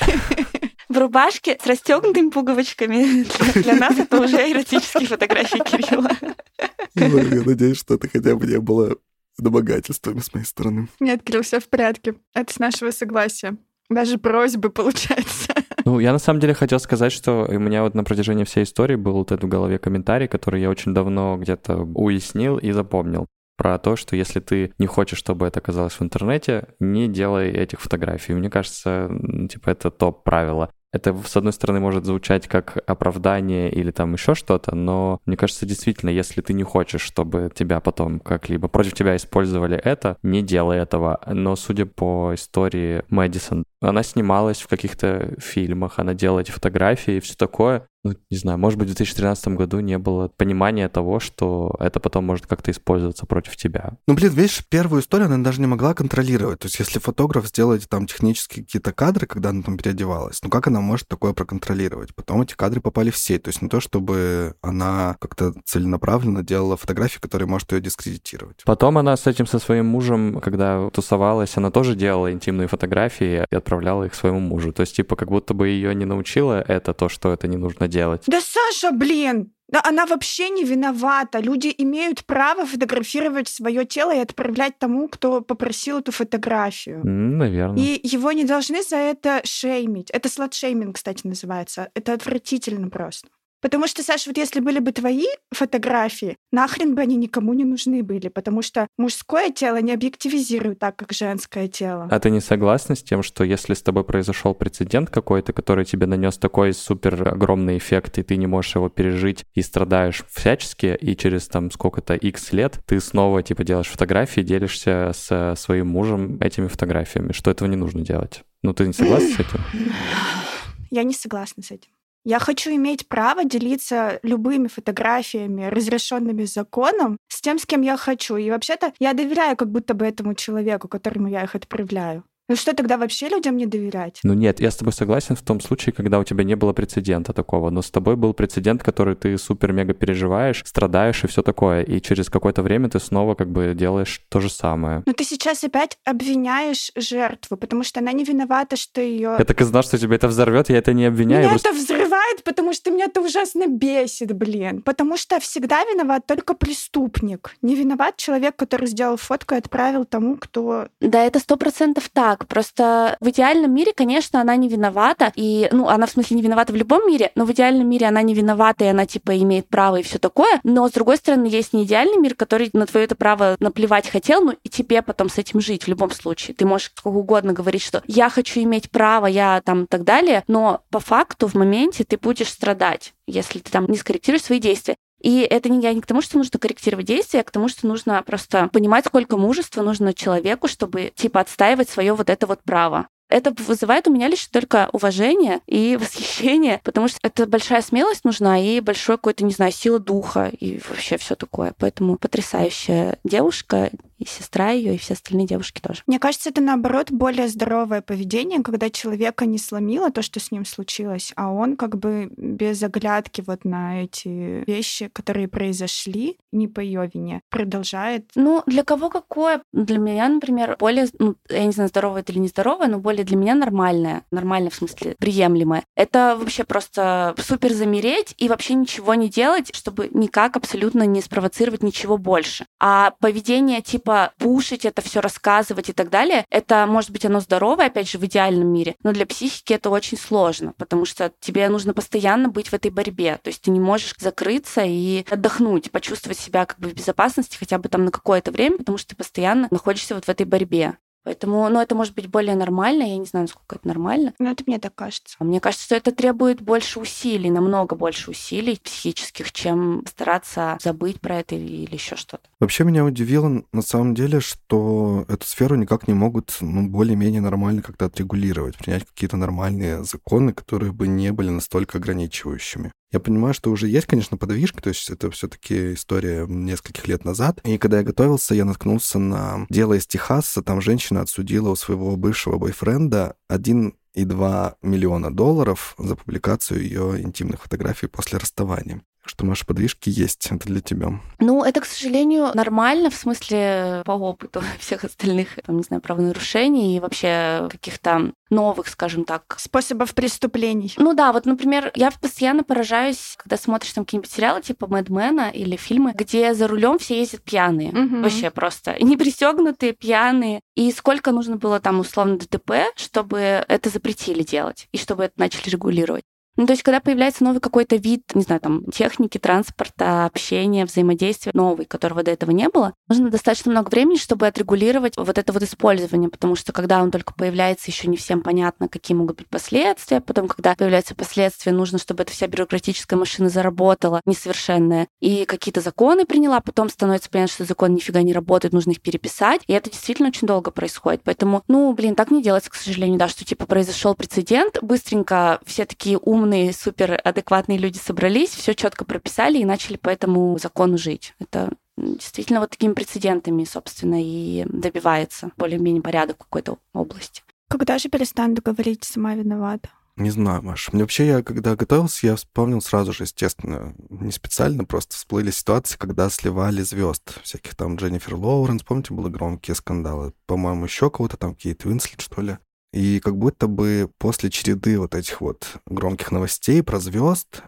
В рубашке с расстегнутыми пуговочками. Для- нас это уже эротические фотографии Кирилла. Ну, Я надеюсь, что это хотя бы не было домогательствами с моей стороны. Нет, Кирилл, все в порядке. Это с нашего согласия. Даже просьбы, получается. Ну, я на самом деле хотел сказать, что у меня вот на протяжении всей истории был вот этот в голове комментарий, который я очень давно где-то уяснил и запомнил про то, что если ты не хочешь, чтобы это оказалось в интернете, не делай этих фотографий. Мне кажется, типа, это топ-правило. Это, с одной стороны, может звучать как оправдание или там еще что-то, но мне кажется, действительно, если ты не хочешь, чтобы тебя потом как-либо против тебя использовали это, не делай этого. Но судя по истории Мэдисон, она снималась в каких-то фильмах, она делала эти фотографии и все такое. Ну, не знаю, может быть, в 2013 году не было понимания того, что это потом может как-то использоваться против тебя. Ну, блин, видишь, первую историю она даже не могла контролировать. То есть, если фотограф сделает там технические какие-то кадры, когда она там переодевалась, ну как она может такое проконтролировать? Потом эти кадры попали в сеть. То есть не то, чтобы она как-то целенаправленно делала фотографии, которые может ее дискредитировать. Потом она с этим, со своим мужем, когда тусовалась, она тоже делала интимные фотографии и отправляла их своему мужу. То есть, типа, как будто бы ее не научила это, то, что это не нужно делать. Да, Саша, блин! Да она вообще не виновата. Люди имеют право фотографировать свое тело и отправлять тому, кто попросил эту фотографию. Наверное. И его не должны за это шеймить. Это сладшейминг, кстати, называется. Это отвратительно просто. Потому что, Саша, вот если были бы твои фотографии, нахрен бы они никому не нужны были, потому что мужское тело не объективизируют так, как женское тело. А ты не согласна с тем, что если с тобой произошел прецедент какой-то, который тебе нанес такой супер огромный эффект, и ты не можешь его пережить и страдаешь всячески, и через там сколько-то x лет ты снова типа делаешь фотографии, делишься с своим мужем этими фотографиями, что этого не нужно делать? Ну ты не согласна с этим? Я не согласна с этим. Я хочу иметь право делиться любыми фотографиями, разрешенными законом, с тем, с кем я хочу. И вообще-то я доверяю как будто бы этому человеку, которому я их отправляю. Ну что тогда вообще людям не доверять? Ну нет, я с тобой согласен в том случае, когда у тебя не было прецедента такого, но с тобой был прецедент, который ты супер-мега переживаешь, страдаешь и все такое, и через какое-то время ты снова как бы делаешь то же самое. Но ты сейчас опять обвиняешь жертву, потому что она не виновата, что ее... Я так и знал, что тебя это взорвет, я это не обвиняю. Меня просто- это взрывает, потому что меня это ужасно бесит, блин. Потому что всегда виноват только преступник. Не виноват человек, который сделал фотку и отправил тому, кто... Да, это сто процентов так. Просто в идеальном мире, конечно, она не виновата. И, ну, она в смысле не виновата в любом мире, но в идеальном мире она не виновата, и она, типа, имеет право и все такое. Но, с другой стороны, есть не идеальный мир, который на твое это право наплевать хотел, ну, и тебе потом с этим жить в любом случае. Ты можешь сколько угодно говорить, что я хочу иметь право, я там так далее, но по факту в моменте ты будешь страдать, если ты там не скорректируешь свои действия. И это не, я не к тому, что нужно корректировать действия, а к тому, что нужно просто понимать, сколько мужества нужно человеку, чтобы, типа, отстаивать свое вот это вот право. Это вызывает у меня лишь только уважение и *laughs* восхищение, потому что это большая смелость нужна и большой какой-то, не знаю, сила духа и вообще все такое. Поэтому потрясающая девушка, и сестра ее, и все остальные девушки тоже. Мне кажется, это наоборот более здоровое поведение, когда человека не сломило то, что с ним случилось, а он как бы без оглядки вот на эти вещи, которые произошли, не по ее вине, продолжает. Ну, для кого какое? Для меня, например, более, ну, я не знаю, здоровое это или нездоровое, но более для меня нормальное. Нормальное в смысле приемлемое. Это вообще просто супер замереть и вообще ничего не делать, чтобы никак абсолютно не спровоцировать ничего больше. А поведение типа типа пушить это все рассказывать и так далее, это может быть оно здоровое, опять же, в идеальном мире, но для психики это очень сложно, потому что тебе нужно постоянно быть в этой борьбе, то есть ты не можешь закрыться и отдохнуть, почувствовать себя как бы в безопасности хотя бы там на какое-то время, потому что ты постоянно находишься вот в этой борьбе. Поэтому, ну, это может быть более нормально, я не знаю, насколько это нормально. Ну, это мне так кажется. А мне кажется, что это требует больше усилий, намного больше усилий психических, чем стараться забыть про это или, или еще что-то. Вообще меня удивило, на самом деле, что эту сферу никак не могут, ну, более-менее нормально как-то отрегулировать, принять какие-то нормальные законы, которые бы не были настолько ограничивающими. Я понимаю, что уже есть, конечно, подвижки, то есть это все-таки история нескольких лет назад. И когда я готовился, я наткнулся на дело из Техаса. Там женщина отсудила у своего бывшего бойфренда 1,2 миллиона долларов за публикацию ее интимных фотографий после расставания что, Маша, подвижки есть. Это для тебя. Ну, это, к сожалению, нормально в смысле по опыту *laughs* всех остальных, там, не знаю, правонарушений и вообще каких-то новых, скажем так. Способов преступлений. Ну да, вот, например, я постоянно поражаюсь, когда смотришь там какие-нибудь сериалы типа Мэдмена или фильмы, где за рулем все ездят пьяные. Угу. Вообще просто. *laughs* Не пристегнутые, пьяные. И сколько нужно было там условно ДТП, чтобы это запретили делать и чтобы это начали регулировать. Ну, то есть, когда появляется новый какой-то вид, не знаю, там, техники, транспорта, общения, взаимодействия, новый, которого до этого не было, нужно достаточно много времени, чтобы отрегулировать вот это вот использование, потому что когда он только появляется, еще не всем понятно, какие могут быть последствия. Потом, когда появляются последствия, нужно, чтобы эта вся бюрократическая машина заработала, несовершенная, и какие-то законы приняла, потом становится понятно, что закон нифига не работает, нужно их переписать, и это действительно очень долго происходит. Поэтому, ну, блин, так не делается, к сожалению, да, что типа произошел прецедент, быстренько все такие умные умные, супер адекватные люди собрались, все четко прописали и начали по этому закону жить. Это действительно вот такими прецедентами, собственно, и добивается более-менее порядок в какой-то области. Когда же перестанут говорить «сама виновата»? Не знаю, Маш. Мне вообще, я когда готовился, я вспомнил сразу же, естественно, не специально, просто всплыли ситуации, когда сливали звезд всяких там Дженнифер Лоуренс, помните, были громкие скандалы? По-моему, еще кого-то там, Кейт Уинслет, что ли. И как будто бы после череды вот этих вот громких новостей про звезд,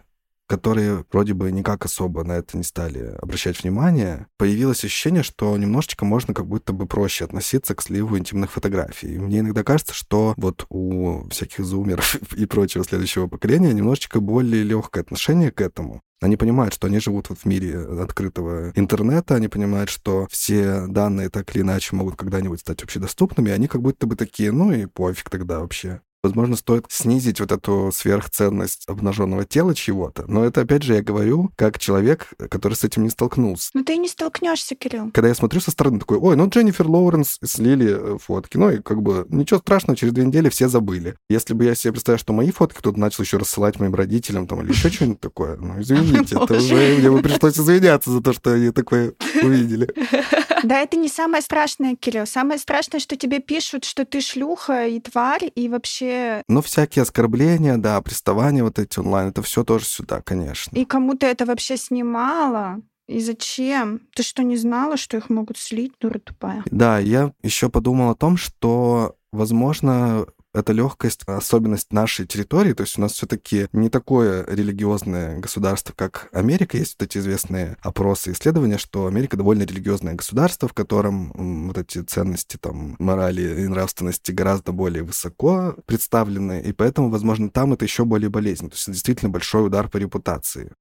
которые вроде бы никак особо на это не стали обращать внимание, появилось ощущение, что немножечко можно как будто бы проще относиться к сливу интимных фотографий. И мне иногда кажется, что вот у всяких зумеров *laughs* и прочего следующего поколения немножечко более легкое отношение к этому. Они понимают, что они живут вот в мире открытого интернета, они понимают, что все данные так или иначе могут когда-нибудь стать общедоступными, и они как будто бы такие, ну и пофиг тогда вообще. Возможно, стоит снизить вот эту сверхценность обнаженного тела чего-то. Но это, опять же, я говорю, как человек, который с этим не столкнулся. Ну ты не столкнешься, Кирилл. Когда я смотрю со стороны, такой, ой, ну Дженнифер Лоуренс слили э, фотки. Ну и как бы ничего страшного, через две недели все забыли. Если бы я себе представил, что мои фотки кто-то начал еще рассылать моим родителям там или еще *laughs* что-нибудь такое, ну извините, это уже мне бы пришлось извиняться за то, что они такое увидели. *laughs* Да, это не самое страшное, Кирилл. Самое страшное, что тебе пишут, что ты шлюха и тварь, и вообще... Ну, всякие оскорбления, да, приставания вот эти онлайн, это все тоже сюда, конечно. И кому ты это вообще снимала? И зачем? Ты что, не знала, что их могут слить, дура тупая? Да, я еще подумал о том, что, возможно, эта легкость, особенность нашей территории, то есть у нас все-таки не такое религиозное государство, как Америка. Есть вот эти известные опросы и исследования, что Америка довольно религиозное государство, в котором вот эти ценности там морали и нравственности гораздо более высоко представлены, и поэтому, возможно, там это еще более болезненно. То есть это действительно большой удар по репутации.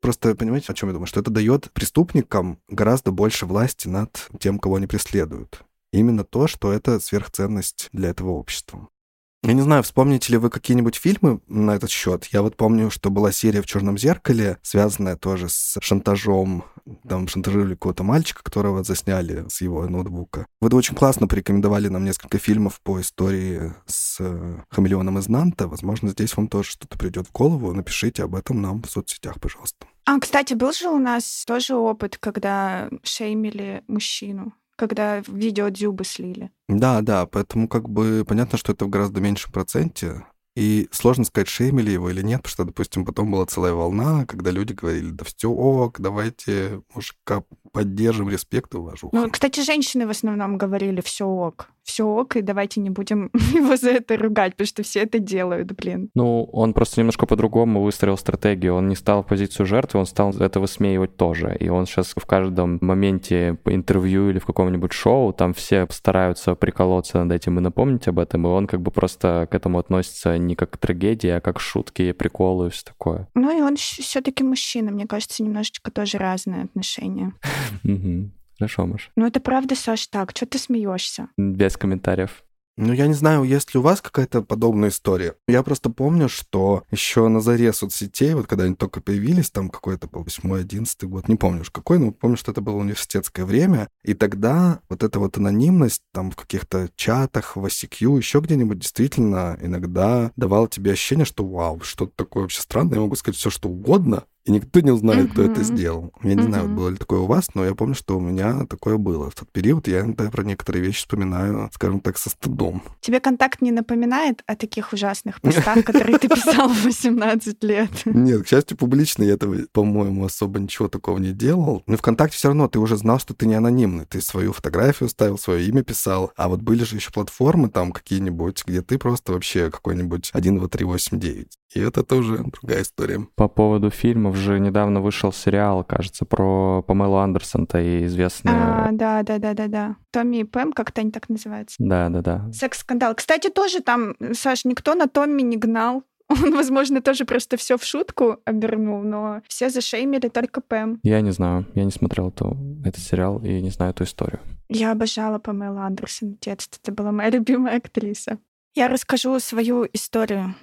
Просто понимаете, о чем я думаю? Что это дает преступникам гораздо больше власти над тем, кого они преследуют. Именно то, что это сверхценность для этого общества. Я не знаю, вспомните ли вы какие-нибудь фильмы на этот счет. Я вот помню, что была серия в Черном зеркале, связанная тоже с шантажом. Там шантажировали какого-то мальчика, которого засняли с его ноутбука. Вы очень классно порекомендовали нам несколько фильмов по истории с э, хамелеоном из Нанта. Возможно, здесь вам тоже что-то придет в голову. Напишите об этом нам в соцсетях, пожалуйста. А, кстати, был же у нас тоже опыт, когда шеймили мужчину когда видео Дзюбы слили. Да, да, поэтому как бы понятно, что это в гораздо меньшем проценте. И сложно сказать, шеймили его или нет, потому что, допустим, потом была целая волна, когда люди говорили, да все ок, давайте мужика поддержим, респект и уважуха. Ну, кстати, женщины в основном говорили все ок все ок, и давайте не будем *laughs* его за это ругать, потому что все это делают, блин. Ну, он просто немножко по-другому выстроил стратегию. Он не стал в позицию жертвы, он стал это высмеивать тоже. И он сейчас в каждом моменте интервью или в каком-нибудь шоу, там все стараются приколоться над этим и напомнить об этом, и он как бы просто к этому относится не как к трагедии, а как к шутке, приколы и все такое. Ну и он все-таки мужчина, мне кажется, немножечко тоже разные отношения. *laughs* Хорошо, Маш. Ну это правда, Саш, так. Что ты смеешься? Без комментариев. Ну, я не знаю, есть ли у вас какая-то подобная история. Я просто помню, что еще на заре соцсетей, вот когда они только появились, там какой-то был 8-11 год, не помню уж какой, но помню, что это было университетское время, и тогда вот эта вот анонимность там в каких-то чатах, в ICQ, еще где-нибудь действительно иногда давала тебе ощущение, что вау, что-то такое вообще странное, я могу сказать все, что угодно, и никто не узнает, кто это сделал. Я не знаю, было ли такое у вас, но я помню, что у меня такое было. В тот период я иногда про некоторые вещи вспоминаю, скажем так, со стыдом. Тебе контакт не напоминает о таких ужасных постах, которые ты писал в 18 лет? Нет, к счастью, публично я этого, по-моему, особо ничего такого не делал. Но ВКонтакте все равно ты уже знал, что ты не анонимный. Ты свою фотографию ставил, свое имя писал. А вот были же еще платформы там какие-нибудь, где ты просто вообще какой-нибудь 1, 2, 3, 8, 9. И это тоже другая история. По поводу фильмов же недавно вышел сериал, кажется, про Памелу Андерсон-то и известные... А, да, да, да, да, да. Томми и Пэм, как-то они так называются. Да, да, да. Секс-скандал. Кстати, тоже там, Саш, никто на Томми не гнал. *laughs* Он, возможно, тоже просто все в шутку обернул, но все зашеймили только Пэм. Я не знаю, я не смотрел эту, этот сериал и не знаю эту историю. Я обожала Памелу Андерсон в детстве. Это была моя любимая актриса. Я расскажу свою историю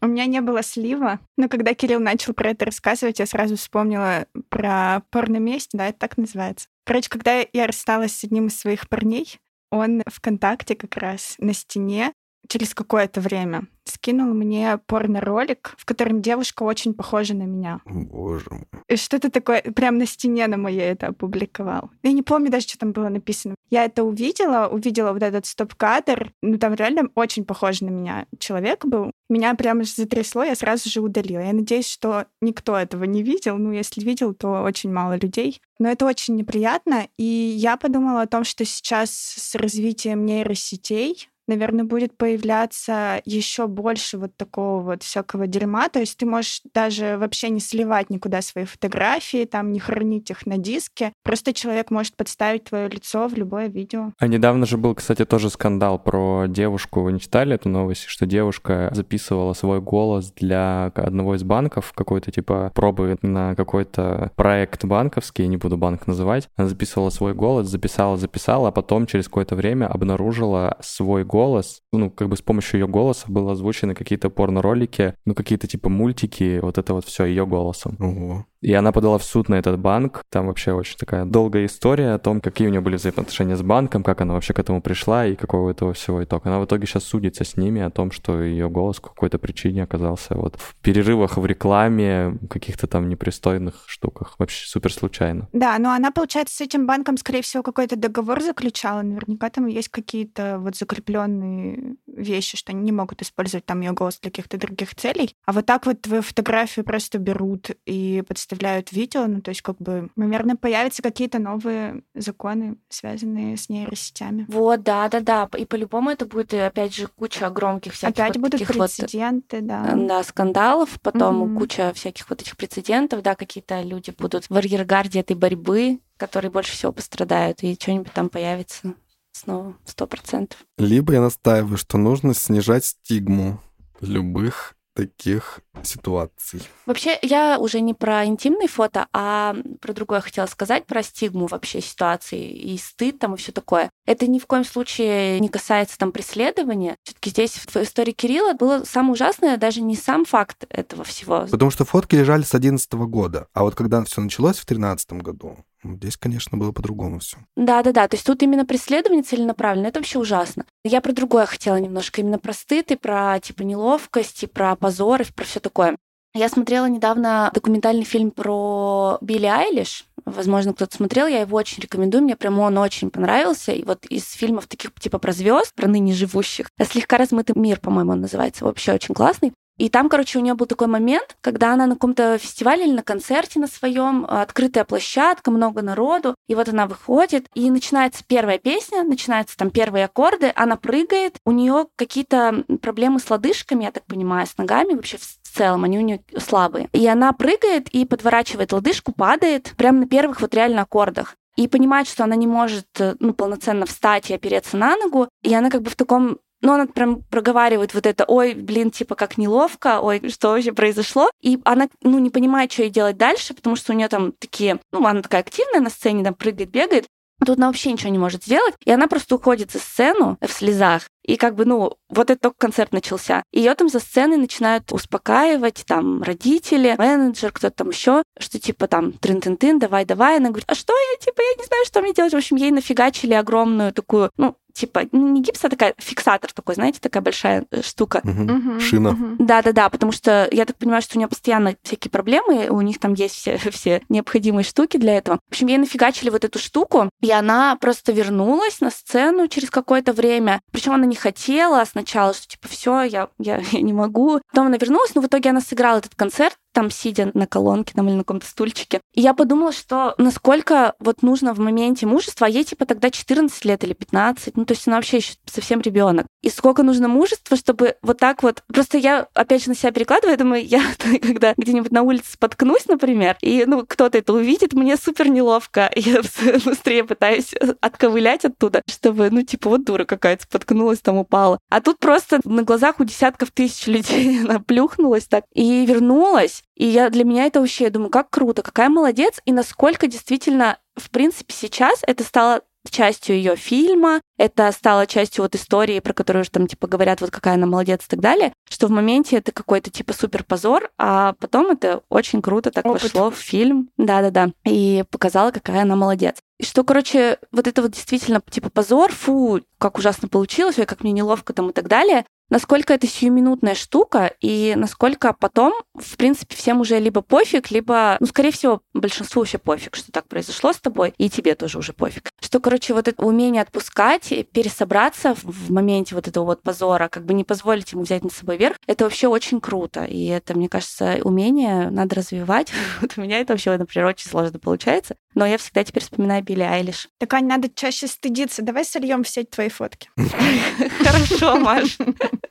у меня не было слива, но когда Кирилл начал про это рассказывать, я сразу вспомнила про порноместь, да, это так называется. Короче, когда я рассталась с одним из своих парней, он ВКонтакте как раз на стене через какое-то время скинул мне порно-ролик, в котором девушка очень похожа на меня. Боже мой. И что-то такое, прям на стене на моей это опубликовал. Я не помню даже, что там было написано. Я это увидела, увидела вот этот стоп-кадр. Ну, там реально очень похож на меня человек был. Меня прямо затрясло, я сразу же удалила. Я надеюсь, что никто этого не видел. Ну, если видел, то очень мало людей. Но это очень неприятно. И я подумала о том, что сейчас с развитием нейросетей наверное, будет появляться еще больше вот такого вот всякого дерьма. То есть ты можешь даже вообще не сливать никуда свои фотографии, там не хранить их на диске. Просто человек может подставить твое лицо в любое видео. А недавно же был, кстати, тоже скандал про девушку. Вы не читали эту новость, что девушка записывала свой голос для одного из банков, какой-то типа пробы на какой-то проект банковский, не буду банк называть. Она записывала свой голос, записала, записала, а потом через какое-то время обнаружила свой голос голос, ну, как бы с помощью ее голоса было озвучены какие-то порно-ролики, ну, какие-то типа мультики, вот это вот все ее голосом. Ого. И она подала в суд на этот банк. Там вообще очень такая долгая история о том, какие у нее были взаимоотношения с банком, как она вообще к этому пришла и какой у этого всего итог. Она в итоге сейчас судится с ними о том, что ее голос по какой-то причине оказался вот в перерывах в рекламе, каких-то там непристойных штуках. Вообще супер случайно. Да, но она, получается, с этим банком, скорее всего, какой-то договор заключала. Наверняка там есть какие-то вот закрепленные вещи, что они не могут использовать там ее голос для каких-то других целей. А вот так вот твою фотографию просто берут и подставляют выставляют видео, ну, то есть как бы, наверное, появятся какие-то новые законы, связанные с нейросетями. Вот, да-да-да, и по-любому это будет, опять же, куча громких всяких Опять вот будут таких прецеденты, вот, да. Да, скандалов, потом Мгм. куча всяких вот этих прецедентов, да, какие-то люди будут в арьергарде этой борьбы, которые больше всего пострадают, и что-нибудь там появится снова, сто процентов. Либо я настаиваю, что нужно снижать стигму любых таких ситуаций. Вообще, я уже не про интимные фото, а про другое хотела сказать, про стигму вообще ситуации и стыд там и все такое. Это ни в коем случае не касается там преследования. Все-таки здесь в истории Кирилла было самое ужасное даже не сам факт этого всего. Потому что фотки лежали с 11 года, а вот когда все началось в 13 году, Здесь, конечно, было по-другому все. Да, да, да. То есть тут именно преследование целенаправленно, это вообще ужасно. Я про другое хотела немножко, именно про стыд и про типа неловкость, и про позор, и про все такое. Я смотрела недавно документальный фильм про Билли Айлиш. Возможно, кто-то смотрел, я его очень рекомендую. Мне прямо он очень понравился. И вот из фильмов таких типа про звезд, про ныне живущих, слегка размытый мир, по-моему, он называется. Вообще очень классный. И там, короче, у нее был такой момент, когда она на каком-то фестивале или на концерте на своем, открытая площадка, много народу, и вот она выходит, и начинается первая песня, начинаются там первые аккорды, она прыгает, у нее какие-то проблемы с лодыжками, я так понимаю, с ногами, вообще в целом, они у нее слабые. И она прыгает и подворачивает лодыжку, падает прямо на первых вот реально аккордах и понимает, что она не может ну, полноценно встать и опереться на ногу, и она как бы в таком но она прям проговаривает вот это, ой, блин, типа как неловко, ой, что вообще произошло. И она, ну, не понимает, что ей делать дальше, потому что у нее там такие, ну, она такая активная на сцене, там прыгает, бегает. Тут она вообще ничего не может сделать, и она просто уходит за сцену в слезах. И как бы, ну, вот это только концерт начался. Ее там за сценой начинают успокаивать, там, родители, менеджер, кто-то там еще, что типа там трын-тын-тын, давай-давай. Она говорит, а что я, типа, я не знаю, что мне делать. В общем, ей нафигачили огромную такую, ну, типа, ну, не гипс, а такая фиксатор такой, знаете, такая большая э, штука. Угу. Шина. Да-да-да, потому что я так понимаю, что у нее постоянно всякие проблемы, у них там есть все, *laughs* все необходимые штуки для этого. В общем, ей нафигачили вот эту штуку, и она просто вернулась на сцену через какое-то время. Причем она не хотела сначала, что типа все, я, я, *laughs* я не могу. Потом она вернулась, но в итоге она сыграла этот концерт, там сидя на колонке там, или на каком-то стульчике. И я подумала, что насколько вот нужно в моменте мужества, а ей типа тогда 14 лет или 15, ну то есть она вообще еще совсем ребенок. И сколько нужно мужества, чтобы вот так вот... Просто я, опять же, на себя перекладываю, думаю, *laughs* я когда где-нибудь на улице споткнусь, например, и ну кто-то это увидит, мне супер неловко. *laughs* Я *laughs* быстрее пытаюсь отковылять оттуда, чтобы, ну типа, вот дура какая-то споткнулась, там упала. А тут просто на глазах у десятков тысяч людей она плюхнулась так и вернулась. И я, для меня это вообще, я думаю, как круто, какая молодец, и насколько действительно, в принципе, сейчас это стало частью ее фильма, это стало частью вот истории, про которую же там типа говорят, вот какая она молодец и так далее, что в моменте это какой-то типа супер позор, а потом это очень круто так Опыт. вошло в фильм, да-да-да, и показала, какая она молодец. И что, короче, вот это вот действительно типа позор, фу, как ужасно получилось, ой, как мне неловко там и так далее, насколько это сиюминутная штука и насколько потом, в принципе, всем уже либо пофиг, либо, ну, скорее всего, большинству вообще пофиг, что так произошло с тобой, и тебе тоже уже пофиг. Что, короче, вот это умение отпускать, пересобраться в моменте вот этого вот позора, как бы не позволить ему взять на собой верх, это вообще очень круто. И это, мне кажется, умение надо развивать. *laughs* Вот у меня это вообще, например, очень сложно получается. Но я всегда теперь вспоминаю Билли Айлиш. Так, Ань, надо чаще стыдиться. Давай сольем все твои фотки. *laughs* Хорошо, Маш.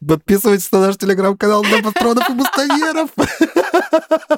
Подписывайтесь на наш телеграм-канал на патронов и муставьеров. *laughs*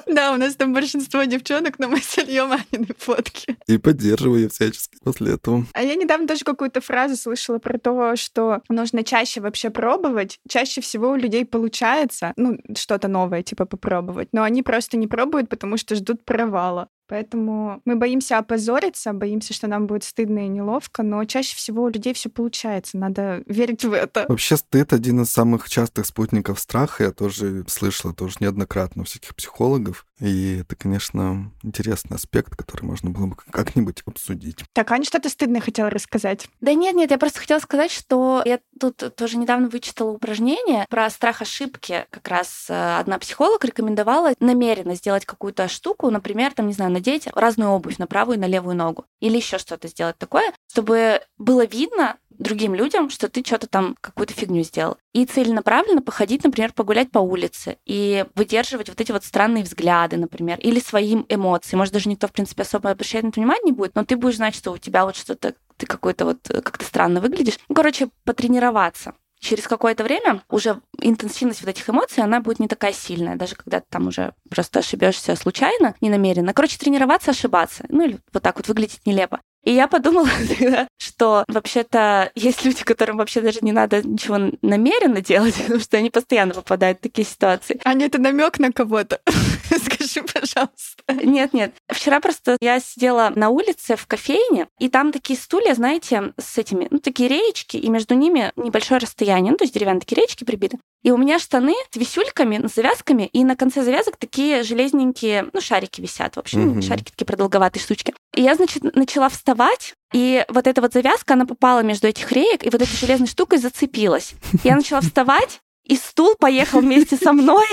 Да, у нас там большинство девчонок, но мы сольем Анины фотки. И поддерживаю всячески после этого. А я недавно тоже какую-то фразу слышала про то, что нужно чаще вообще пробовать. Чаще всего у людей получается, ну, что-то новое, типа, попробовать. Но они просто не пробуют, потому что ждут провала. Поэтому мы боимся опозориться, боимся, что нам будет стыдно и неловко, но чаще всего у людей все получается. Надо верить в это. Вообще стыд один из самых частых спутников страха. Я тоже слышала тоже неоднократно у всяких психологов. И это, конечно, интересный аспект, который можно было бы как-нибудь обсудить. Так, Аня что-то стыдное хотела рассказать. Да нет, нет, я просто хотела сказать, что я тут тоже недавно вычитала упражнение про страх ошибки. Как раз э, одна психолог рекомендовала намеренно сделать какую-то штуку, например, там, не знаю, надеть разную обувь на правую и на левую ногу. Или еще что-то сделать такое, чтобы было видно, другим людям, что ты что-то там, какую-то фигню сделал. И целенаправленно походить, например, погулять по улице и выдерживать вот эти вот странные взгляды, например, или своим эмоции. Может, даже никто, в принципе, особо обращать на это внимание не будет, но ты будешь знать, что у тебя вот что-то, ты какой-то вот как-то странно выглядишь. Ну, короче, потренироваться через какое-то время уже интенсивность вот этих эмоций, она будет не такая сильная, даже когда ты там уже просто ошибешься случайно, не намеренно. Короче, тренироваться, ошибаться. Ну или вот так вот выглядеть нелепо. И я подумала *laughs* тогда, что вообще-то есть люди, которым вообще даже не надо ничего намеренно делать, *laughs* потому что они постоянно попадают в такие ситуации. А не это намек на кого-то? *laughs* *laughs* Скажи, пожалуйста. Нет, нет. Вчера просто я сидела на улице в кофейне, и там такие стулья, знаете, с этими, ну, такие реечки, и между ними небольшое расстояние, ну, то есть деревянные такие реечки прибиты. И у меня штаны с висюльками, с завязками, и на конце завязок такие железненькие, ну, шарики висят, в общем, mm-hmm. шарики такие продолговатые штучки. И я, значит, начала вставать, и вот эта вот завязка, она попала между этих реек, и вот этой железной штукой зацепилась. Я начала вставать, и стул поехал вместе со мной,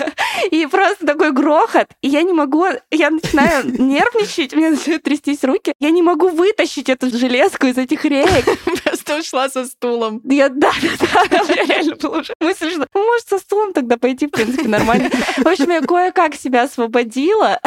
*laughs* и просто такой грохот, и я не могу, я начинаю нервничать, у меня начинают трястись руки, я не могу вытащить эту железку из этих реек. *laughs* Просто ушла со стулом. Я, да, да, да, *laughs* реально была уже мысль, что ну, может со стулом тогда пойти, в принципе, нормально. В общем, я кое-как себя освободила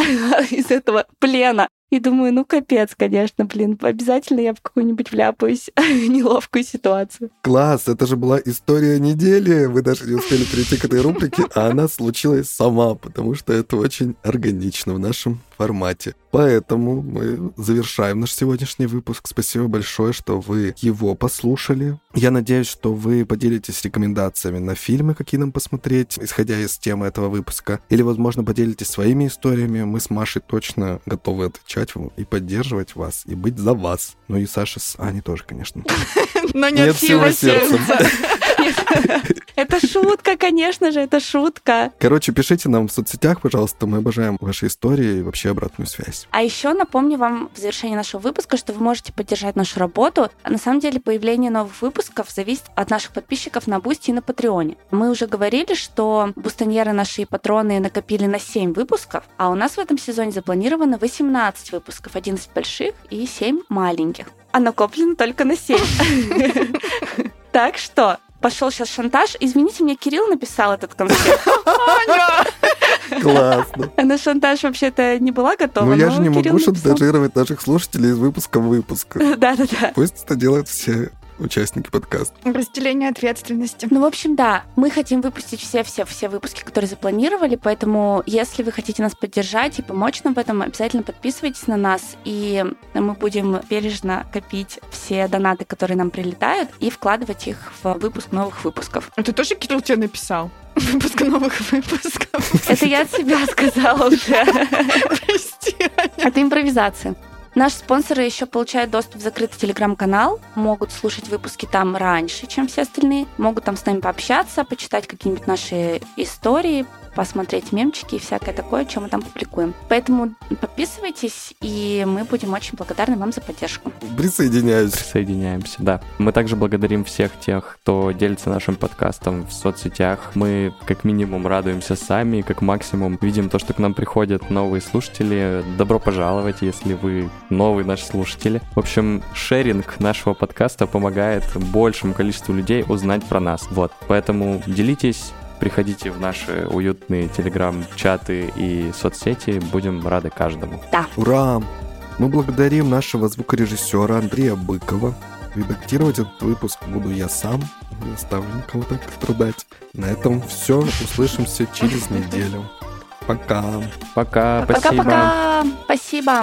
из этого плена. И думаю, ну капец, конечно, блин, обязательно я в какую-нибудь вляпаюсь *laughs* неловкую ситуацию. Класс, это же была история недели. Вы даже не успели перейти к этой рубрике, а она случилась сама, потому что это очень органично в нашем формате. Поэтому мы завершаем наш сегодняшний выпуск. Спасибо большое, что вы его послушали. Я надеюсь, что вы поделитесь рекомендациями на фильмы, какие нам посмотреть, исходя из темы этого выпуска. Или, возможно, поделитесь своими историями. Мы с Машей точно готовы отвечать вам и поддерживать вас, и быть за вас. Ну и Саша с Аней тоже, конечно. *laughs* Но нет силы сердца. *laughs* Это шутка, конечно же, это шутка. Короче, пишите нам в соцсетях, пожалуйста, мы обожаем ваши истории и вообще обратную связь. А еще напомню вам в завершении нашего выпуска, что вы можете поддержать нашу работу. На самом деле, появление новых выпусков зависит от наших подписчиков на Бусти и на Патреоне. Мы уже говорили, что бустоньеры наши патроны накопили на 7 выпусков, а у нас в этом сезоне запланировано 18 выпусков, 11 больших и 7 маленьких. А накоплено только на 7. Так что пошел сейчас шантаж. Извините, мне Кирилл написал этот конспект. Классно. *laughs* На шантаж вообще-то не была готова. Ну я же не могу шантажировать наших слушателей из выпуска в выпуск. *laughs* Да-да-да. Пусть это делают все участники подкаста. Разделение ответственности. Ну, в общем, да, мы хотим выпустить все-все-все выпуски, которые запланировали, поэтому если вы хотите нас поддержать и помочь нам в этом, обязательно подписывайтесь на нас, и мы будем бережно копить все донаты, которые нам прилетают, и вкладывать их в выпуск новых выпусков. Это тоже Кирилл тебе написал? *laughs* Выпуск новых выпусков. *laughs* Это я от себя сказала уже. Прости. Это импровизация. Наши спонсоры еще получают доступ в закрытый телеграм-канал, могут слушать выпуски там раньше, чем все остальные, могут там с нами пообщаться, почитать какие-нибудь наши истории, посмотреть мемчики и всякое такое, что мы там публикуем. Поэтому подписывайтесь, и мы будем очень благодарны вам за поддержку. Присоединяюсь. Присоединяемся, да. Мы также благодарим всех тех, кто делится нашим подкастом в соцсетях. Мы как минимум радуемся сами, как максимум видим то, что к нам приходят новые слушатели. Добро пожаловать, если вы новые наши слушатели. В общем, шеринг нашего подкаста помогает большему количеству людей узнать про нас. Вот, поэтому делитесь, Приходите в наши уютные телеграм-чаты и соцсети. Будем рады каждому. Да. Ура! Мы благодарим нашего звукорежиссера Андрея Быкова. Редактировать этот выпуск буду я сам. Не оставлю никого так страдать. На этом все. Услышимся через неделю. Пока. Пока. Пока-пока. Спасибо.